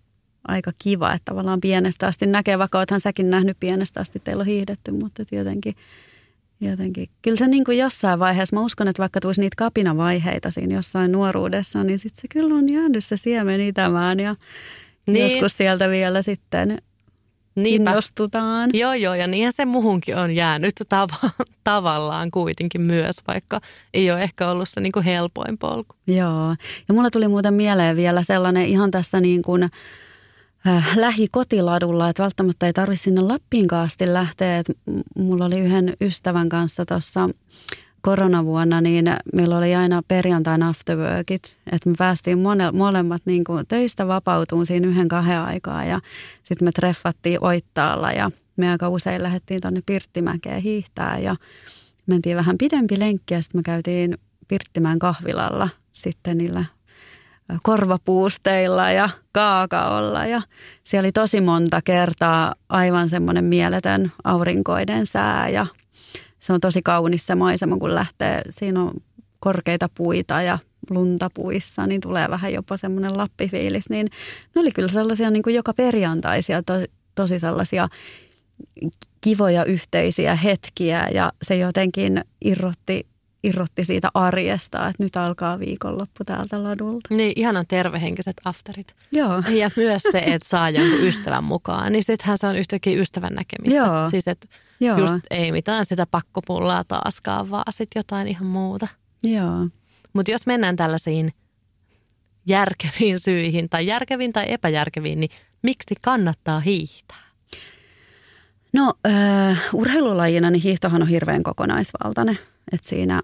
aika kiva, että tavallaan pienestä asti näkee, vaikka olethan säkin nähnyt pienestä asti, teillä on hiihdetty, mutta jotenkin – Jotenkin. Kyllä se niin kuin jossain vaiheessa, mä uskon, että vaikka tulisi niitä kapinavaiheita siinä jossain nuoruudessa, niin sitten se kyllä on jäänyt se siemen itämään ja niin. joskus sieltä vielä sitten Niinpä. innostutaan. Joo, joo, ja niinhän se muhunkin on jäänyt tav- tavallaan kuitenkin myös, vaikka ei ole ehkä ollut se niin kuin helpoin polku. Joo, ja mulla tuli muuten mieleen vielä sellainen ihan tässä niin kuin – äh, lähikotiladulla, että välttämättä ei tarvitse sinne Lappiin asti lähteä. Et mulla oli yhden ystävän kanssa tuossa koronavuonna, niin meillä oli aina perjantaina afterworkit, että me päästiin mone, molemmat niin kuin töistä vapautuun siinä yhden kahden aikaa ja sitten me treffattiin Oittaalla ja me aika usein lähdettiin tuonne Pirttimäkeen hiihtää ja mentiin vähän pidempi lenkki ja sitten me käytiin Pirttimään kahvilalla sitten niillä korvapuusteilla ja kaakaolla ja siellä oli tosi monta kertaa aivan semmoinen mieletön aurinkoiden sää ja se on tosi kaunis se maisema, kun lähtee, siinä on korkeita puita ja lunta puissa, niin tulee vähän jopa semmoinen lappifiilis. Niin ne oli kyllä sellaisia niin kuin joka perjantaisia, to, tosi sellaisia kivoja yhteisiä hetkiä ja se jotenkin irrotti irrotti siitä arjesta, että nyt alkaa viikonloppu täältä ladulta. Niin, ihanan tervehenkiset afterit. Joo. Ja myös se, että saa jonkun ystävän mukaan, niin sittenhän se on yhtäkkiä ystävän näkemistä. Joo. Siis, että Joo. just ei mitään sitä pakkopullaa taaskaan, vaan sitten jotain ihan muuta. Joo. Mutta jos mennään tällaisiin järkeviin syihin tai järkeviin tai epäjärkeviin, niin miksi kannattaa hiihtää? No äh, urheilulajina niin hiihtohan on hirveän kokonaisvaltainen. Et siinä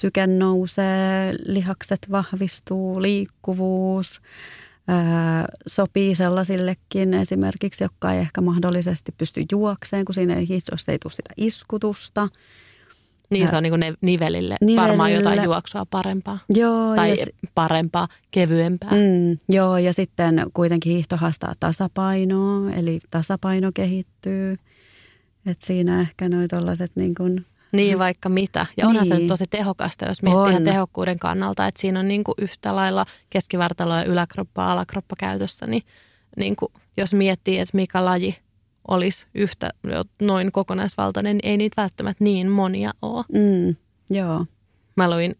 syke nousee, lihakset vahvistuu, liikkuvuus ää, sopii sellaisillekin esimerkiksi, jotka ei ehkä mahdollisesti pysty juokseen, kun siinä ei, jos ei tule sitä iskutusta. Niin, se on niin ne nivelille, nivelille varmaan jotain juoksua parempaa. Joo. Tai ja parempaa, kevyempää. Mm, joo, ja sitten kuitenkin hiihto haastaa tasapainoa, eli tasapaino kehittyy. Et siinä ehkä noin tuollaiset niin kuin niin, vaikka mitä. Ja onhan niin. se tosi tehokasta, jos miettii ihan tehokkuuden kannalta, että siinä on niin kuin yhtä lailla keskivartalo ja yläkroppa, alakroppa käytössä, niin, niin kuin, jos miettii, että mikä laji olisi yhtä noin kokonaisvaltainen, niin ei niitä välttämättä niin monia ole. Mm, joo. Mä luin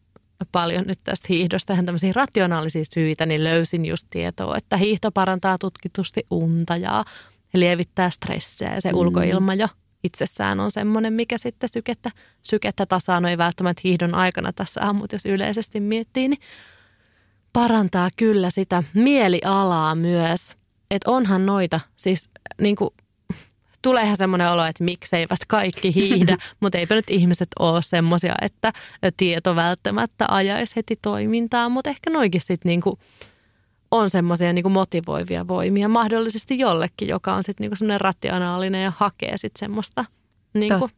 paljon nyt tästä hiihdosta ihan tämmöisiä rationaalisia syitä, niin löysin just tietoa, että hiihto parantaa tutkitusti unta ja lievittää stressiä ja se mm. ulkoilma jo itsessään on semmoinen, mikä sitten sykettä, sykettä tasaa, no ei välttämättä hiihdon aikana tässä on, mutta jos yleisesti miettii, niin parantaa kyllä sitä mielialaa myös. Että onhan noita, siis niin kuin, tuleehan semmoinen olo, että mikseivät kaikki hiihdä, mutta eipä nyt ihmiset ole semmoisia, että tieto välttämättä ajaisi heti toimintaa, mutta ehkä noikin sitten niin kuin on semmoisia niin motivoivia voimia mahdollisesti jollekin, joka on sitten niin semmoinen rationaalinen ja hakee sitten semmoista niin kuin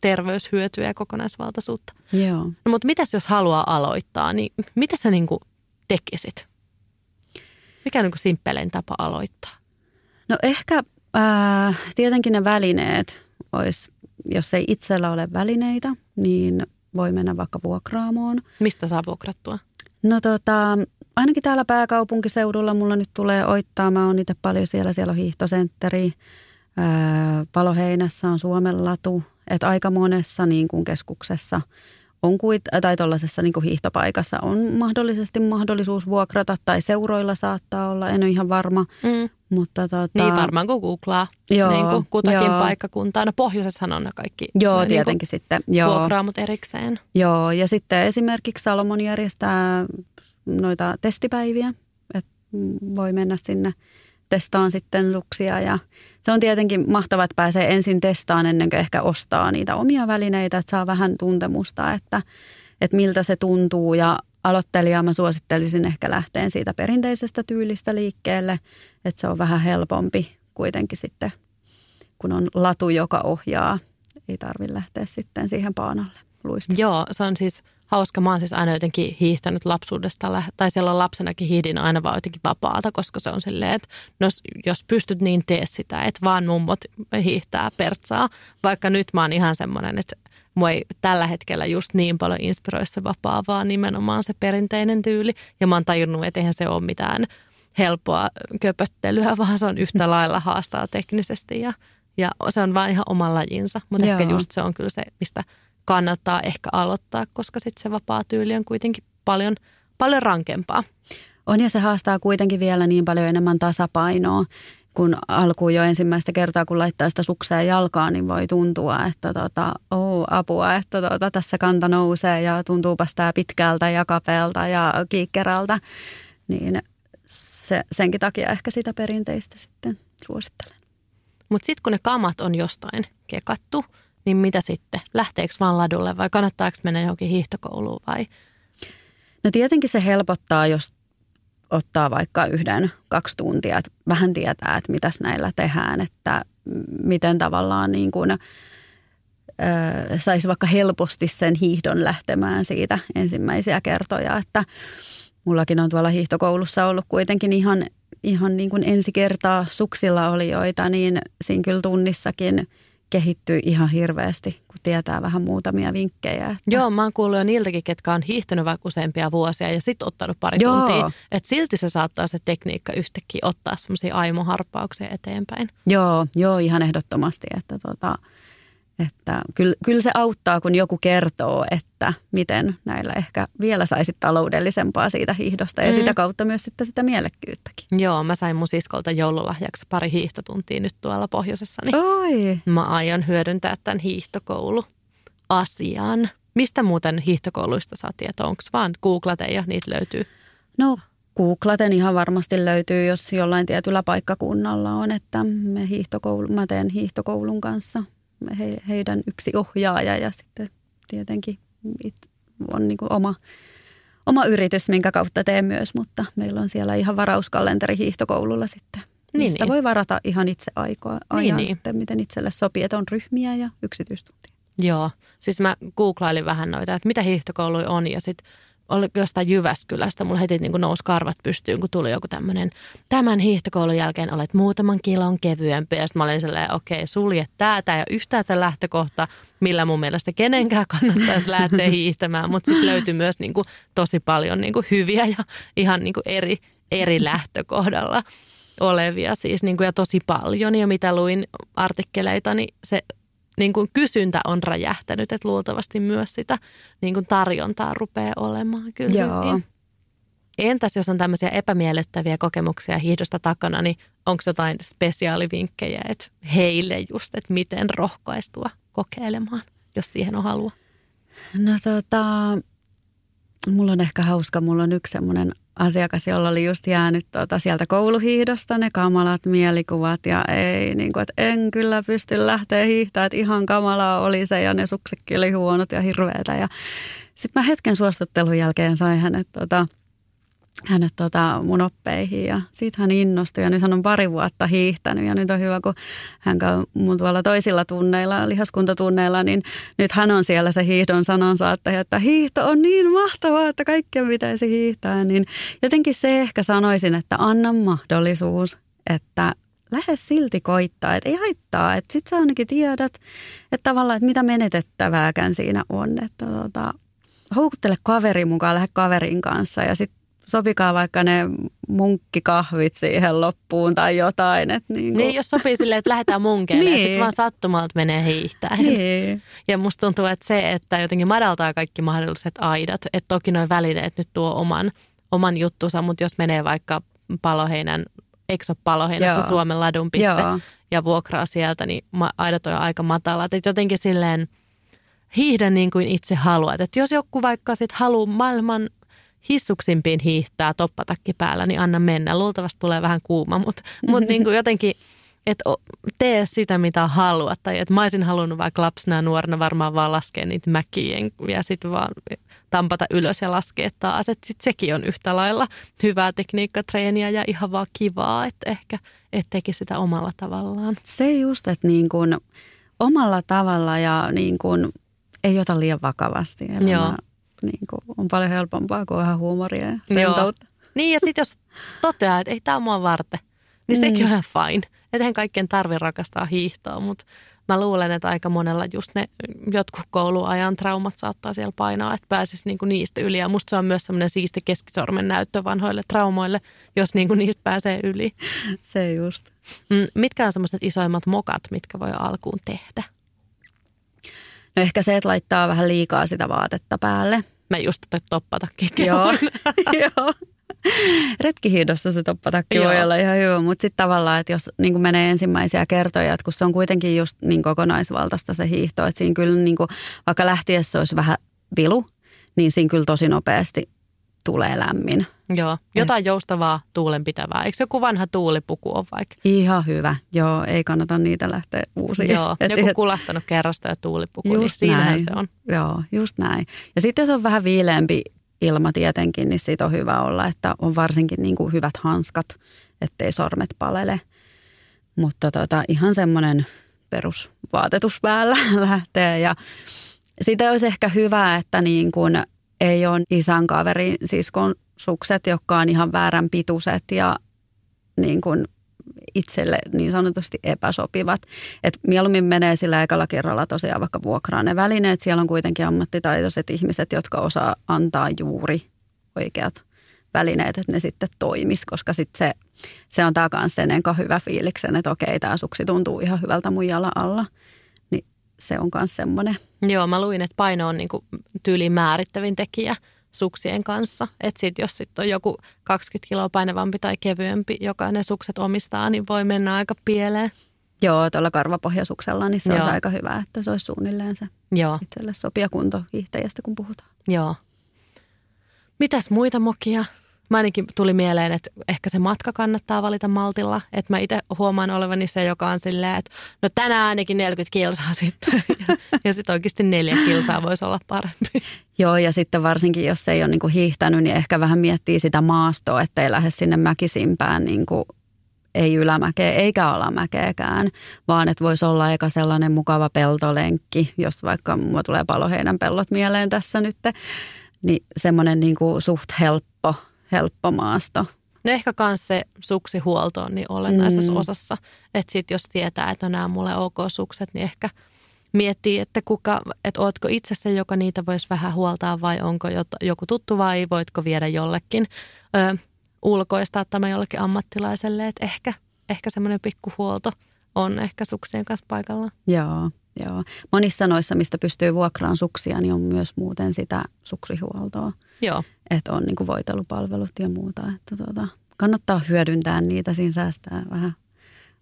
terveyshyötyä ja kokonaisvaltaisuutta. Joo. No, mutta mitäs jos haluaa aloittaa, niin mitä sä niin kuin tekisit? Mikä on niin kuin simppelein tapa aloittaa? No ehkä ää, tietenkin ne välineet olisi, jos ei itsellä ole välineitä, niin voi mennä vaikka vuokraamoon. Mistä saa vuokrattua? No tota, ainakin täällä pääkaupunkiseudulla mulla nyt tulee oittaa. Mä oon itse paljon siellä, siellä on hiihtosentteri. Paloheinässä on Suomen latu. Että aika monessa niin kuin keskuksessa on kuit, tai tuollaisessa niin hiihtopaikassa on mahdollisesti mahdollisuus vuokrata tai seuroilla saattaa olla, en ole ihan varma. Mm. Mutta tota, niin varmaan kun googlaa joo, niin kuin kutakin joo. paikkakuntaa. No pohjoisessahan on ne kaikki joo, ne, tietenkin niin sitten, joo. vuokraamut erikseen. Joo, ja sitten esimerkiksi Salomon järjestää noita testipäiviä, että voi mennä sinne testaan sitten luksia ja se on tietenkin mahtavaa, että pääsee ensin testaan ennen kuin ehkä ostaa niitä omia välineitä, että saa vähän tuntemusta, että, että miltä se tuntuu ja aloittelijaa mä suosittelisin ehkä lähteen siitä perinteisestä tyylistä liikkeelle, että se on vähän helpompi kuitenkin sitten, kun on latu, joka ohjaa. Ei tarvitse lähteä sitten siihen paanalle luista. Joo, se on siis hauska. Mä oon siis aina jotenkin hiihtänyt lapsuudesta, tai silloin lapsenakin hiidin aina vaan jotenkin vapaata, koska se on silleen, että jos, jos pystyt niin tee sitä, että vaan mummot hiihtää pertsaa. Vaikka nyt mä oon ihan semmoinen, että mua ei tällä hetkellä just niin paljon inspiroi se vapaa, vaan nimenomaan se perinteinen tyyli. Ja mä oon tajunnut, että eihän se ole mitään helppoa köpöttelyä, vaan se on yhtä lailla haastaa teknisesti ja, ja se on vaan ihan oma lajinsa. Mutta ehkä just se on kyllä se, mistä kannattaa ehkä aloittaa, koska sitten se vapaa tyyli on kuitenkin paljon, paljon rankempaa. On ja se haastaa kuitenkin vielä niin paljon enemmän tasapainoa, kun alkuun jo ensimmäistä kertaa, kun laittaa sitä suksea jalkaan, niin voi tuntua, että tota, oh, apua, että tota, tässä kanta nousee ja tuntuupas tämä pitkältä ja kapealta ja kiikkerältä. Niin se, senkin takia ehkä sitä perinteistä sitten suosittelen. Mutta sitten kun ne kamat on jostain kekattu, niin mitä sitten? Lähteekö vaan ladulle vai kannattaako mennä johonkin hiihtokouluun vai? No tietenkin se helpottaa, jos ottaa vaikka yhden, kaksi tuntia, että vähän tietää, että mitäs näillä tehdään, että miten tavallaan niin kuin, saisi vaikka helposti sen hiihdon lähtemään siitä ensimmäisiä kertoja, että mullakin on tuolla hiihtokoulussa ollut kuitenkin ihan, ihan niin kuin ensi kertaa suksilla olijoita, niin siinä kyllä tunnissakin – kehittyy ihan hirveästi, kun tietää vähän muutamia vinkkejä. Että... Joo, mä oon kuullut jo niiltäkin, ketkä on hiihtänyt vaikka useampia vuosia ja sitten ottanut pari Joo. tuntia. Että silti se saattaa se tekniikka yhtäkkiä ottaa semmoisia aimoharppauksia eteenpäin. Joo, joo, ihan ehdottomasti. Että tota, että kyllä, kyllä se auttaa, kun joku kertoo, että miten näillä ehkä vielä saisi taloudellisempaa siitä hiihdosta ja mm. sitä kautta myös sitten sitä mielekkyyttäkin. Joo, mä sain mun siskolta joululahjaksi pari hiihtotuntia nyt tuolla pohjoisessa. Niin Oi. Mä aion hyödyntää tämän hiihtokouluasian. Mistä muuten hiihtokouluista saa tietoa? Onko vaan googlate ja niitä löytyy? No googlaten ihan varmasti löytyy, jos jollain tietyllä paikkakunnalla on, että me hiihtokoulu, mä teen hiihtokoulun kanssa he, heidän yksi ohjaaja ja sitten tietenkin on niin kuin oma, oma yritys, minkä kautta teen myös, mutta meillä on siellä ihan varauskalenteri hiihtokoululla sitten. Niin, Mistä niin. voi varata ihan itse aikaa, niin, ajan niin, niin. sitten, miten itselle sopii, että on ryhmiä ja yksityistuntia. Joo, siis mä googlailin vähän noita, että mitä hiihtokouluja on ja sitten oli jostain Jyväskylästä, mulla heti niin kuin nousi karvat pystyyn, kun tuli joku tämmöinen, tämän hiihtokoulun jälkeen olet muutaman kilon kevyempi. Ja sitten mä olin silleen, okei, okay, sulje tätä ja yhtään se lähtökohta, millä mun mielestä kenenkään kannattaisi lähteä hiihtämään. Mutta sitten löytyi myös niin kuin tosi paljon niin kuin hyviä ja ihan niin kuin eri, eri lähtökohdalla olevia siis niin kuin, ja tosi paljon. Ja mitä luin artikkeleita, niin se niin kuin kysyntä on räjähtänyt, että luultavasti myös sitä niin kuin tarjontaa rupeaa olemaan kyllä. Joo. Entäs jos on tämmöisiä epämiellyttäviä kokemuksia hiihdosta takana, niin onko jotain spesiaalivinkkejä että heille just, että miten rohkaistua kokeilemaan, jos siihen on halua? No tota, mulla on ehkä hauska, mulla on yksi semmoinen asiakas, jolla oli just jäänyt tuota sieltä kouluhiihdosta ne kamalat mielikuvat ja ei, niin kuin, että en kyllä pysty lähteä hiihtämään, että ihan kamalaa oli se ja ne suksetkin oli huonot ja hirveätä ja sitten mä hetken suostuttelun jälkeen sain hänet tuota, hänet tota, mun oppeihin ja siitä hän innostui ja nyt hän on pari vuotta hiihtänyt ja nyt on hyvä, kun hän käy mun tuolla toisilla tunneilla, lihaskuntatunneilla, niin nyt hän on siellä se hiihdon sanansaattaja, että hiihto on niin mahtavaa, että kaikkien pitäisi hiihtää, niin jotenkin se ehkä sanoisin, että anna mahdollisuus, että lähde silti koittaa, että ei haittaa, että sit sä ainakin tiedät, että tavallaan, että mitä menetettävääkään siinä on, että tota, houkuttele kaveri mukaan, lähde kaverin kanssa ja sitten sopikaa vaikka ne munkkikahvit siihen loppuun tai jotain. Että niin, kuin. niin jos sopii silleen, että lähdetään munkeille niin. ja sitten vaan sattumalta menee hiihtäen. Niin. Ja musta tuntuu, että se, että jotenkin madaltaa kaikki mahdolliset aidat, että toki noin välineet nyt tuo oman, oman juttunsa, mutta jos menee vaikka paloheinän, eikö ole paloheinässä Joo. Suomen ladun piste Joo. ja vuokraa sieltä, niin aidat on aika matalat. Että jotenkin silleen hiihdä niin kuin itse haluat. Että jos joku vaikka sit haluaa maailman hissuksimpiin hiihtää toppatakki päällä, niin anna mennä. Luultavasti tulee vähän kuuma, mutta mut niin kuin jotenkin, että tee sitä, mitä haluat. Tai että mä olisin halunnut vaikka lapsena ja nuorena varmaan vaan laskea niitä mäkiä ja sitten vaan tampata ylös ja laskea taas. Että sitten sekin on yhtä lailla hyvää tekniikkatreeniä ja ihan vaan kivaa, että ehkä et teki sitä omalla tavallaan. Se just, että niin kuin omalla tavalla ja niin kuin ei ota liian vakavasti. Elämää. Joo niin kuin, on paljon helpompaa kuin vähän huumoria ja rentoutta. Niin ja sitten jos toteaa, että ei tämä ole mua varten, niin mm. sekin on ihan fine. Eihän kaikkien tarvi rakastaa hiihtoa, mutta mä luulen, että aika monella just ne jotkut kouluajan traumat saattaa siellä painaa, että pääsisi niinku niistä yli. Ja musta se on myös semmoinen siisti keskisormen näyttö vanhoille traumoille, jos niinku niistä pääsee yli. Se just. Mm, mitkä on semmoiset isoimmat mokat, mitkä voi alkuun tehdä? No ehkä se, että laittaa vähän liikaa sitä vaatetta päälle. Mä just toi toppatakki Joo, joo. Retkihiidossa se toppatakki Joo. voi olla ihan hyvä, mutta sitten tavallaan, että jos niin menee ensimmäisiä kertoja, että kun se on kuitenkin just niin kokonaisvaltaista se hiihto, että siinä kyllä niin kuin, vaikka lähtiessä olisi vähän vilu, niin siinä kyllä tosi nopeasti tulee lämmin. Joo, jotain joustavaa tuulenpitävää. Eikö joku vanha tuulipuku ole vaikka? Ihan hyvä. Joo, ei kannata niitä lähteä uusiin. Joo, et, joku kulahtanut kerrasta ja tuulipuku, niin just niin siinähän näin. se on. Joo, just näin. Ja sitten jos on vähän viileämpi ilma tietenkin, niin siitä on hyvä olla, että on varsinkin niin kuin hyvät hanskat, ettei sormet palele. Mutta tota, ihan semmoinen perusvaatetus päällä lähtee ja sitä olisi ehkä hyvä, että niin kuin ei ole isän kaverin siskon sukset, jotka on ihan väärän pituiset ja niin kuin itselle niin sanotusti epäsopivat. Et mieluummin menee sillä ekalla kerralla tosiaan vaikka vuokraa ne välineet. Siellä on kuitenkin ammattitaitoiset ihmiset, jotka osaa antaa juuri oikeat välineet, että ne sitten toimis, koska sitten se, se on taas sen enkä hyvä fiiliksen, että okei, tämä suksi tuntuu ihan hyvältä mun jalan alla. Se on myös semmoinen. Joo, mä luin, että paino on niinku tyyliin määrittävin tekijä suksien kanssa. Että sit, jos sitten on joku 20 kiloa painavampi tai kevyempi, joka ne sukset omistaa, niin voi mennä aika pieleen. Joo, tuolla karvapohjasuksella, niin se on aika hyvä, että se olisi suunnilleen se Joo. itselle sopia kunto kun puhutaan. Joo. Mitäs muita mokia? Mä ainakin tuli mieleen, että ehkä se matka kannattaa valita maltilla. Että mä itse huomaan olevani se, joka on silleen, että no tänään ainakin 40 kilsaa sitten. Ja, ja sitten oikeasti neljä kilsaa voisi olla parempi. Joo, ja sitten varsinkin, jos ei ole niin kuin hiihtänyt, niin ehkä vähän miettii sitä maastoa, ettei lähde sinne mäkisimpään niin kuin ei ylämäkeä eikä alamäkeäkään, vaan että voisi olla eka sellainen mukava peltolenkki, jos vaikka mulla tulee paloheinän pellot mieleen tässä nyt, niin semmoinen niin kuin suht helppo helppo maasto. No ehkä myös se suksihuolto on niin olennaisessa mm. osassa. Että sitten jos tietää, että on nämä mulle ok sukset, niin ehkä miettii, että kuka, että ootko itse se, joka niitä voisi vähän huoltaa vai onko joku tuttu vai voitko viedä jollekin. Ö, ulkoistaa tämä jollekin ammattilaiselle, että ehkä, ehkä semmoinen pikkuhuolto on ehkä suksien kanssa paikallaan. Joo, joo. Monissa noissa, mistä pystyy vuokraan suksia, niin on myös muuten sitä suksihuoltoa. Joo. Että on niin kuin voitelupalvelut ja muuta. Että tuota, kannattaa hyödyntää niitä, siinä säästää vähän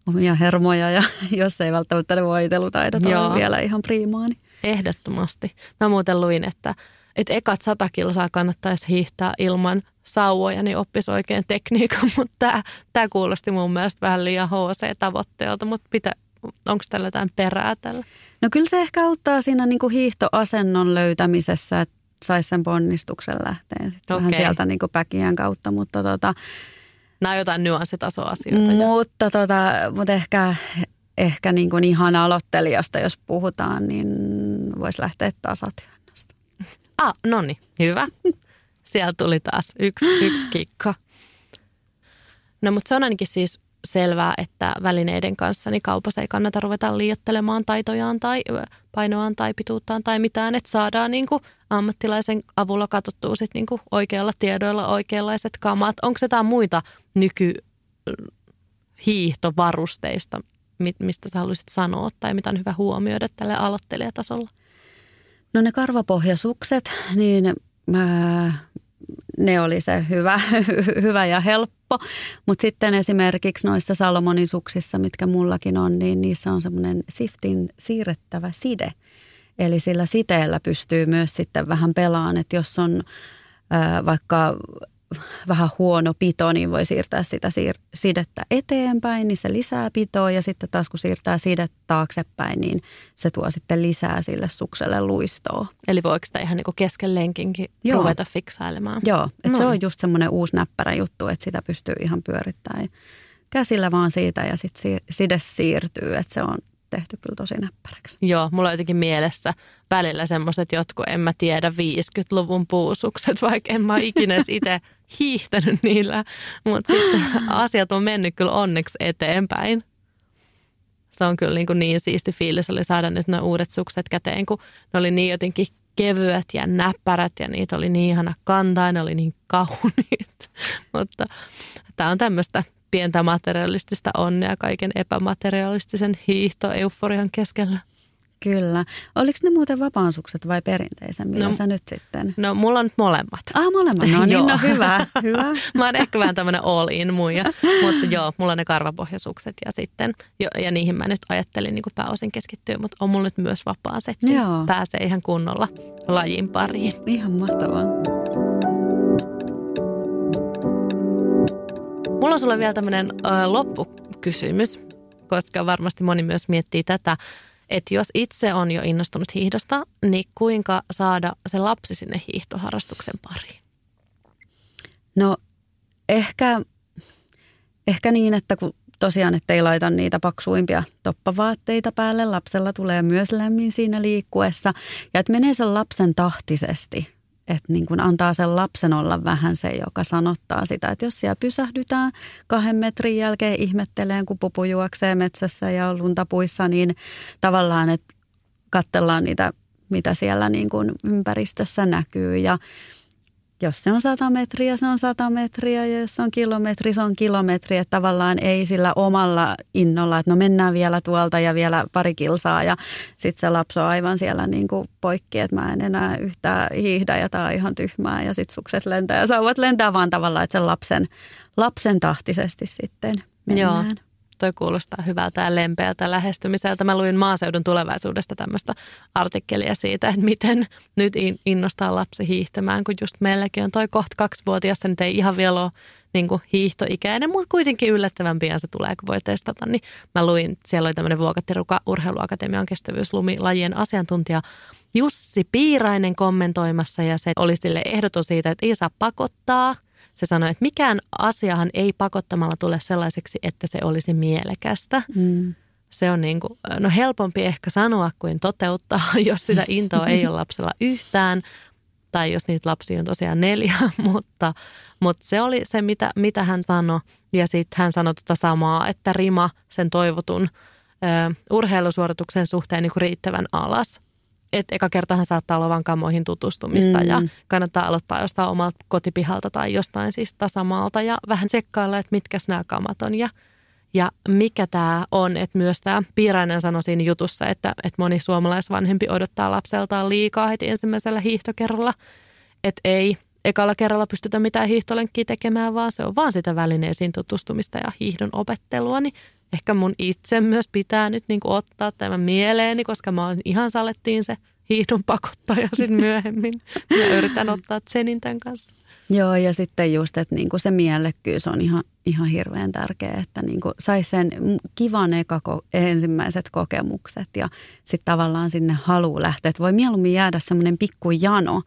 omia hermoja ja jos ei välttämättä ne voitelutaidot Joo. ole vielä ihan priimaa. Niin. Ehdottomasti. Mä muuten luin, että, että ekat sata kilsaa kannattaisi hiihtää ilman sauvoja, niin oppisi oikein tekniikan, mutta tämä, tämä kuulosti mun mielestä vähän liian HC-tavoitteelta, mutta pitä, onko tällä jotain perää tällä? No kyllä se ehkä auttaa siinä niin kuin hiihtoasennon löytämisessä, että saisi sen ponnistuksen lähteen sitten okay. vähän sieltä niin kuin päkien kautta, mutta tota, Nämä on jotain nyanssitasoasioita. Mutta, tota, mutta ehkä, ehkä niin kuin ihan aloittelijasta, jos puhutaan, niin voisi lähteä tasatyönnöstä. Ah, no niin, hyvä. Siellä tuli taas yksi, yksi kikka. No mutta se on ainakin siis selvää, että välineiden kanssa niin kaupassa ei kannata ruveta liiottelemaan taitojaan tai painoaan tai pituuttaan tai mitään, että saadaan niin kuin ammattilaisen avulla katsottua sit niin kuin oikealla tiedoilla oikeanlaiset kamat. Onko jotain muita nykyhiihtovarusteista, mistä sä haluaisit sanoa tai mitä on hyvä huomioida tälle aloittelijatasolla? No ne karvapohjasukset, niin mä, ne oli se hyvä, hyvä ja helppo. Mutta sitten esimerkiksi noissa Salomonin suksissa, mitkä mullakin on, niin niissä on semmoinen siftin siirrettävä side. Eli sillä siteellä pystyy myös sitten vähän pelaan, että jos on ää, vaikka vähän huono pito, niin voi siirtää sitä siir- sidettä eteenpäin, niin se lisää pitoa ja sitten taas kun siirtää sidet taaksepäin, niin se tuo sitten lisää sille sukselle luistoa. Eli voiko sitä ihan niin kesken lenkinkin Joo. ruveta fiksailemaan? Joo, että no. se on just semmoinen uusi näppärä juttu, että sitä pystyy ihan pyörittämään käsillä vaan siitä ja sitten side siirtyy, että se on tehty kyllä tosi näppäräksi. Joo, mulla on jotenkin mielessä välillä semmoiset jotkut, en mä tiedä, 50-luvun puusukset, vaikka en mä ikinä itse hiihtänyt niillä. Mutta sitten asiat on mennyt kyllä onneksi eteenpäin. Se on kyllä niin, kuin niin siisti fiilis oli saada nyt nuo uudet sukset käteen, kun ne oli niin jotenkin kevyet ja näppärät ja niitä oli niin ihana kantaa ne oli niin kauniit. Mutta tämä on tämmöistä pientä materialistista onnea kaiken epämaterialistisen hiihto-euforian keskellä. Kyllä. Oliko ne muuten vapaansukset vai perinteisen? Millä no, sä nyt sitten? No mulla on nyt molemmat. Ah, molemmat. No niin, no hyvä. hyvä. Mä oon ehkä vähän tämmöinen all in muija. Mutta joo, mulla on ne karvapohjasukset ja sitten, jo, ja niihin mä nyt ajattelin niin pääosin keskittyä, mutta on mulla nyt myös vapaa setti. Joo. Pääsee ihan kunnolla lajin pariin. Ihan mahtavaa. Mulla on sulle vielä tämmöinen äh, loppukysymys, koska varmasti moni myös miettii tätä, että jos itse on jo innostunut hiihdosta, niin kuinka saada se lapsi sinne hiihtoharrastuksen pariin? No ehkä, ehkä niin, että kun tosiaan, että ei laita niitä paksuimpia toppavaatteita päälle. Lapsella tulee myös lämmin siinä liikkuessa ja että menee sen lapsen tahtisesti että niin kuin antaa sen lapsen olla vähän se, joka sanottaa sitä, että jos siellä pysähdytään kahden metrin jälkeen ihmetteleen, kun pupu juoksee metsässä ja on luntapuissa, niin tavallaan, että katsellaan niitä, mitä siellä niin kuin ympäristössä näkyy. Ja jos se on 100 metriä, se on 100 metriä ja jos se on kilometri, se on kilometri. Että tavallaan ei sillä omalla innolla, että no mennään vielä tuolta ja vielä pari kilsaa ja sitten se lapso on aivan siellä niin kuin poikki, että mä en enää yhtään hiihdä ja tää on ihan tyhmää ja sitten sukset lentää ja sauvat lentää vaan tavallaan, että sen lapsen, lapsen tahtisesti sitten mennään. Joo toi kuulostaa hyvältä ja lempeältä lähestymiseltä. Mä luin maaseudun tulevaisuudesta tämmöistä artikkelia siitä, että miten nyt innostaa lapsi hiihtämään, kun just meilläkin on toi kohta kaksivuotiasta, nyt ei ihan vielä ole niin kuin hiihtoikäinen, mutta kuitenkin yllättävän pian se tulee, kun voi testata. Niin mä luin, siellä oli tämmöinen Vuokattiruka Urheiluakatemian kestävyyslumilajien asiantuntija Jussi Piirainen kommentoimassa ja se oli sille ehdoton siitä, että ei saa pakottaa – se sanoi, että mikään asiahan ei pakottamalla tule sellaiseksi, että se olisi mielekästä. Mm. Se on niin kuin, no helpompi ehkä sanoa kuin toteuttaa, jos sitä intoa ei ole lapsella yhtään. Tai jos niitä lapsia on tosiaan neljä, mutta, mutta se oli se, mitä, mitä hän sanoi. Ja sitten hän sanoi tota samaa, että rima sen toivotun ö, urheilusuorituksen suhteen niin kuin riittävän alas. Että eka kertahan saattaa olla vain kammoihin tutustumista mm. ja kannattaa aloittaa jostain omalta kotipihalta tai jostain siis tasamaalta ja vähän tsekkailla, että mitkä nämä kamat on ja, ja mikä tämä on. Että myös tämä Piirainen sanoi siinä jutussa, että, että moni suomalaisvanhempi odottaa lapseltaan liikaa heti ensimmäisellä hiihtokerralla, että ei ekalla kerralla pystytä mitään hiihtolenkkiä tekemään, vaan se on vaan sitä välineisiin tutustumista ja hiihdon opettelua, niin ehkä mun itse myös pitää nyt niin kuin ottaa tämän mieleeni, koska mä olen ihan salettiin se hiihdon pakottaja sitten myöhemmin. Mä yritän ottaa Zenin tämän kanssa. Joo, ja sitten just, että niinku se mielekkyys on ihan, ihan hirveän tärkeä, että niinku saisi sen kivan eka ensimmäiset kokemukset ja sitten tavallaan sinne halu lähteä. Että voi mieluummin jäädä semmoinen pikku jano,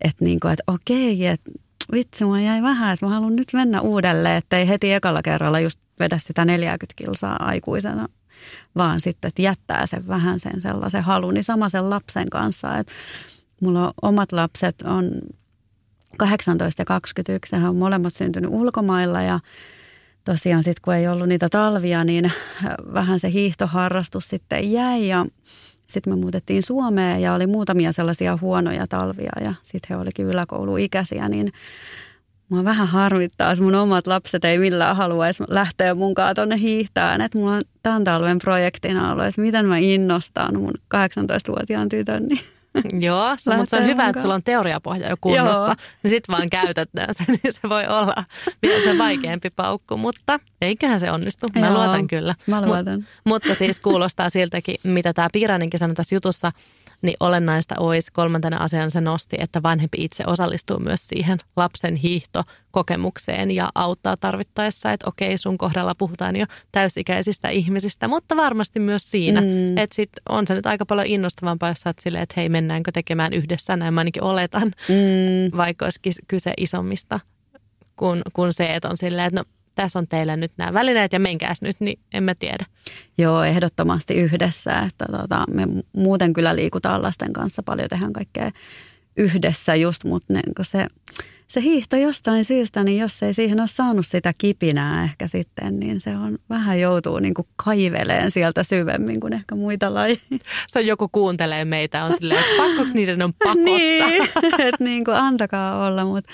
että niinku, et okei, että vitsi, mua jäi vähän, että mä haluan nyt mennä uudelleen, että ei heti ekalla kerralla just vedä sitä 40 kilsaa aikuisena, vaan sitten, että jättää sen vähän sen sellaisen halun. Niin sama sen lapsen kanssa, että mulla on omat lapset on 18 ja 21, he on molemmat syntynyt ulkomailla ja tosiaan sitten kun ei ollut niitä talvia, niin vähän se hiihtoharrastus sitten jäi ja sitten me muutettiin Suomeen ja oli muutamia sellaisia huonoja talvia ja sitten he olikin yläkouluikäisiä, niin Mua vähän harmittaa, että mun omat lapset ei millään haluaisi lähteä munkaan tuonne hiihtään. Että mulla on tämän talven projektina ollut, että miten mä innostan mun 18-vuotiaan tytön. Niin Joo, mutta se on hyvä, että sulla on teoriapohja jo kunnossa. Joo. Niin sitten vaan käytetään se, niin se voi olla vielä se vaikeampi paukku. Mutta eiköhän se onnistu. Mä Joo, luotan kyllä. Mä luotan. Mut, mutta siis kuulostaa siltäkin, mitä tämä Piirainenkin sanoi tässä jutussa – niin olennaista olisi kolmantena asiana se nosti, että vanhempi itse osallistuu myös siihen lapsen hiihtokokemukseen ja auttaa tarvittaessa, että okei, sun kohdalla puhutaan jo täysikäisistä ihmisistä, mutta varmasti myös siinä, mm. että sit on se nyt aika paljon innostavampaa, jos sä silleen, että hei, mennäänkö tekemään yhdessä, näin mä ainakin oletan, mm. vaikka olisi kyse isommista kuin, kuin se, että on silleen, että no tässä on teille nyt nämä välineet ja menkääs nyt, niin en mä tiedä. Joo, ehdottomasti yhdessä. Että tota, me muuten kyllä liikutaan lasten kanssa paljon, tehdään kaikkea yhdessä just, mutta ne, kun se, se hiihto jostain syystä, niin jos ei siihen ole saanut sitä kipinää ehkä sitten, niin se on vähän joutuu niin kuin kaiveleen sieltä syvemmin kuin ehkä muita lajeja. Se on joku kuuntelee meitä, on silleen, että pakkoks niiden on pakottaa? niin, että niin kuin antakaa olla, mutta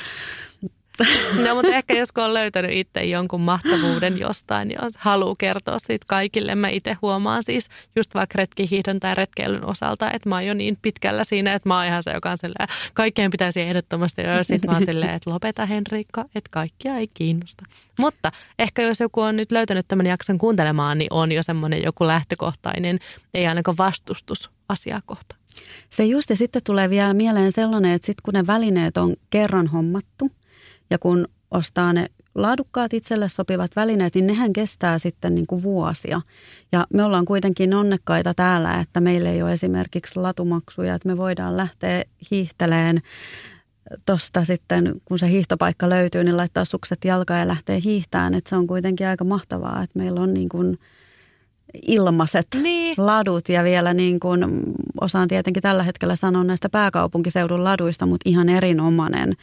No mutta ehkä jos on löytänyt itse jonkun mahtavuuden jostain, niin haluaa kertoa siitä kaikille. Mä itse huomaan siis just vaikka retkihiihdon tai retkeilyn osalta, että mä oon jo niin pitkällä siinä, että mä oon ihan se, joka on silleen, kaikkeen pitäisi ehdottomasti ja sitten mä oon silleen, että lopeta Henriikka, että kaikkia ei kiinnosta. Mutta ehkä jos joku on nyt löytänyt tämän jakson kuuntelemaan, niin on jo semmoinen joku lähtökohtainen, ei ainakaan vastustus asiaa kohtaan. Se just ja sitten tulee vielä mieleen sellainen, että sitten kun ne välineet on kerran hommattu, ja kun ostaa ne laadukkaat itselle sopivat välineet, niin nehän kestää sitten niin kuin vuosia. Ja me ollaan kuitenkin onnekkaita täällä, että meillä ei ole esimerkiksi latumaksuja, että me voidaan lähteä hiihteleen tuosta sitten, kun se hiihtopaikka löytyy, niin laittaa sukset jalkaan ja lähtee hiihtään. Että se on kuitenkin aika mahtavaa, että meillä on niin kuin ilmaiset niin. ladut ja vielä niin kuin, osaan tietenkin tällä hetkellä sanoa näistä pääkaupunkiseudun laduista, mutta ihan erinomainen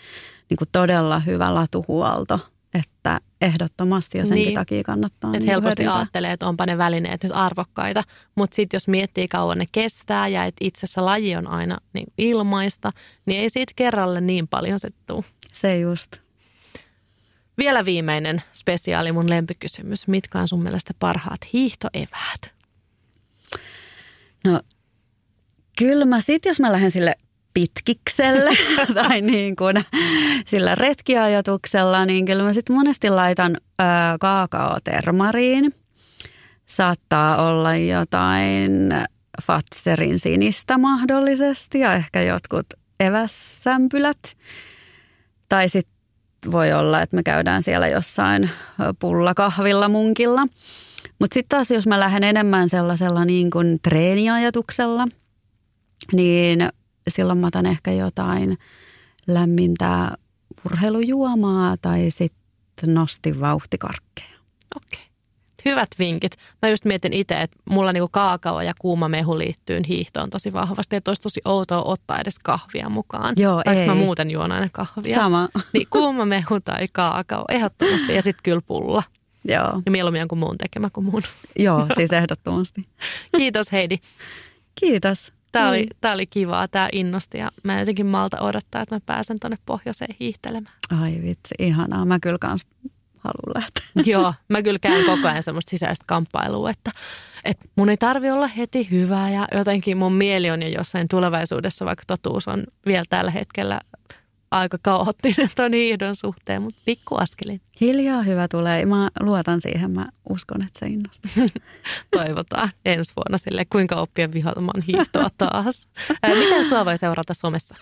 niin kuin todella hyvä latuhuolto, että ehdottomasti jo senkin niin. takia kannattaa. Että niin helposti hyödyntää. ajattelee, että onpa ne välineet nyt arvokkaita, mutta sitten jos miettii kauan ne kestää ja että itse asiassa laji on aina niin ilmaista, niin ei siitä kerralle niin paljon se tuu. Se just. Vielä viimeinen spesiaali, mun lempikysymys. Mitkä on sun mielestä parhaat hiihtoeväät? No kyllä mä sit, jos mä lähden sille pitkikselle tai niin kuin sillä retkiajatuksella, niin kyllä mä sitten monesti laitan kaakaotermariin. Saattaa olla jotain Fatserin sinistä mahdollisesti ja ehkä jotkut evässämpylät. Tai sitten voi olla, että me käydään siellä jossain pullakahvilla munkilla. Mutta sitten taas, jos mä lähden enemmän sellaisella niin kuin treeniajatuksella, niin silloin mä otan ehkä jotain lämmintä urheilujuomaa tai sitten nostin vauhtikarkkeja. Okei. Okay. Hyvät vinkit. Mä just mietin itse, että mulla niinku kaakao ja kuuma mehu liittyy hiihtoon tosi vahvasti. Että olisi tosi outoa ottaa edes kahvia mukaan. Joo, ei. mä muuten juon aina kahvia. Sama. Niin kuuma mehu tai kaakao ehdottomasti ja sitten kyllä pulla. Joo. Ja mieluummin jonkun muun tekemä kuin mun. Joo, siis ehdottomasti. Kiitos Heidi. Kiitos. Tämä oli, tää oli kivaa, tämä innosti ja mä jotenkin malta odottaa, että mä pääsen tuonne pohjoiseen hiihtelemään. Ai vitsi, ihanaa. Mä kyllä kans haluan lähteä. Joo, mä kyllä käyn koko ajan semmoista sisäistä kamppailua, että, että mun ei tarvi olla heti hyvää ja jotenkin mun mieli on jo jossain tulevaisuudessa, vaikka totuus on vielä tällä hetkellä aika kaoottinen ton hiihdon suhteen, mutta pikku askelin. Hiljaa hyvä tulee. Mä luotan siihen. Mä uskon, että se innostaa. Toivotaan ensi vuonna sille, kuinka oppia vihoamaan hiihtoa taas. Miten sua voi seurata somessa?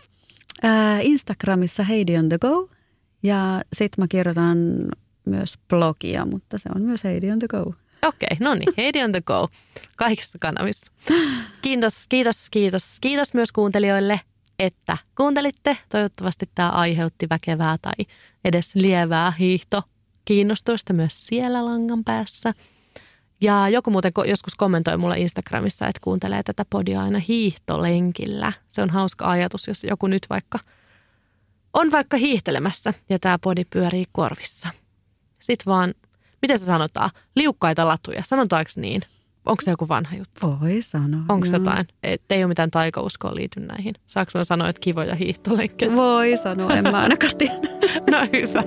Instagramissa Heidi on the go. Ja sitten mä kirjoitan myös blogia, mutta se on myös Heidi on the go. Okei, okay, no niin, Heidi on the go. Kaikissa kanavissa. Kiitos, kiitos, kiitos. Kiitos myös kuuntelijoille että kuuntelitte. Toivottavasti tämä aiheutti väkevää tai edes lievää hiihto kiinnostusta myös siellä langan päässä. Ja joku muuten joskus kommentoi mulle Instagramissa, että kuuntelee tätä podia aina hiihtolenkillä. Se on hauska ajatus, jos joku nyt vaikka on vaikka hiihtelemässä ja tämä podi pyörii korvissa. Sitten vaan, miten se sanotaan, liukkaita latuja, sanotaanko niin? Onko se joku vanha juttu? Voi sanoa. Onko se jotain? Et ei ole mitään taikauskoa liity näihin. Saanko mä sanoa, että kivoja hiihtolenkkejä? Voi sanoa, en mä ainakaan tiedä. no hyvä.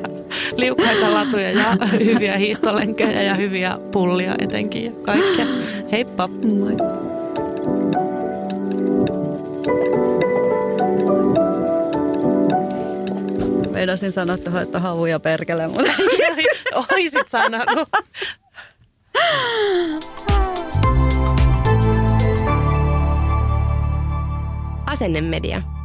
Liukkaita latuja ja hyviä hiihtolenkkejä ja hyviä pullia etenkin ja kaikkea. Heippa. Moi. Meinasin sanoa tuohon, että havuja perkele, mutta... Oisit sanonut. Asennemedia.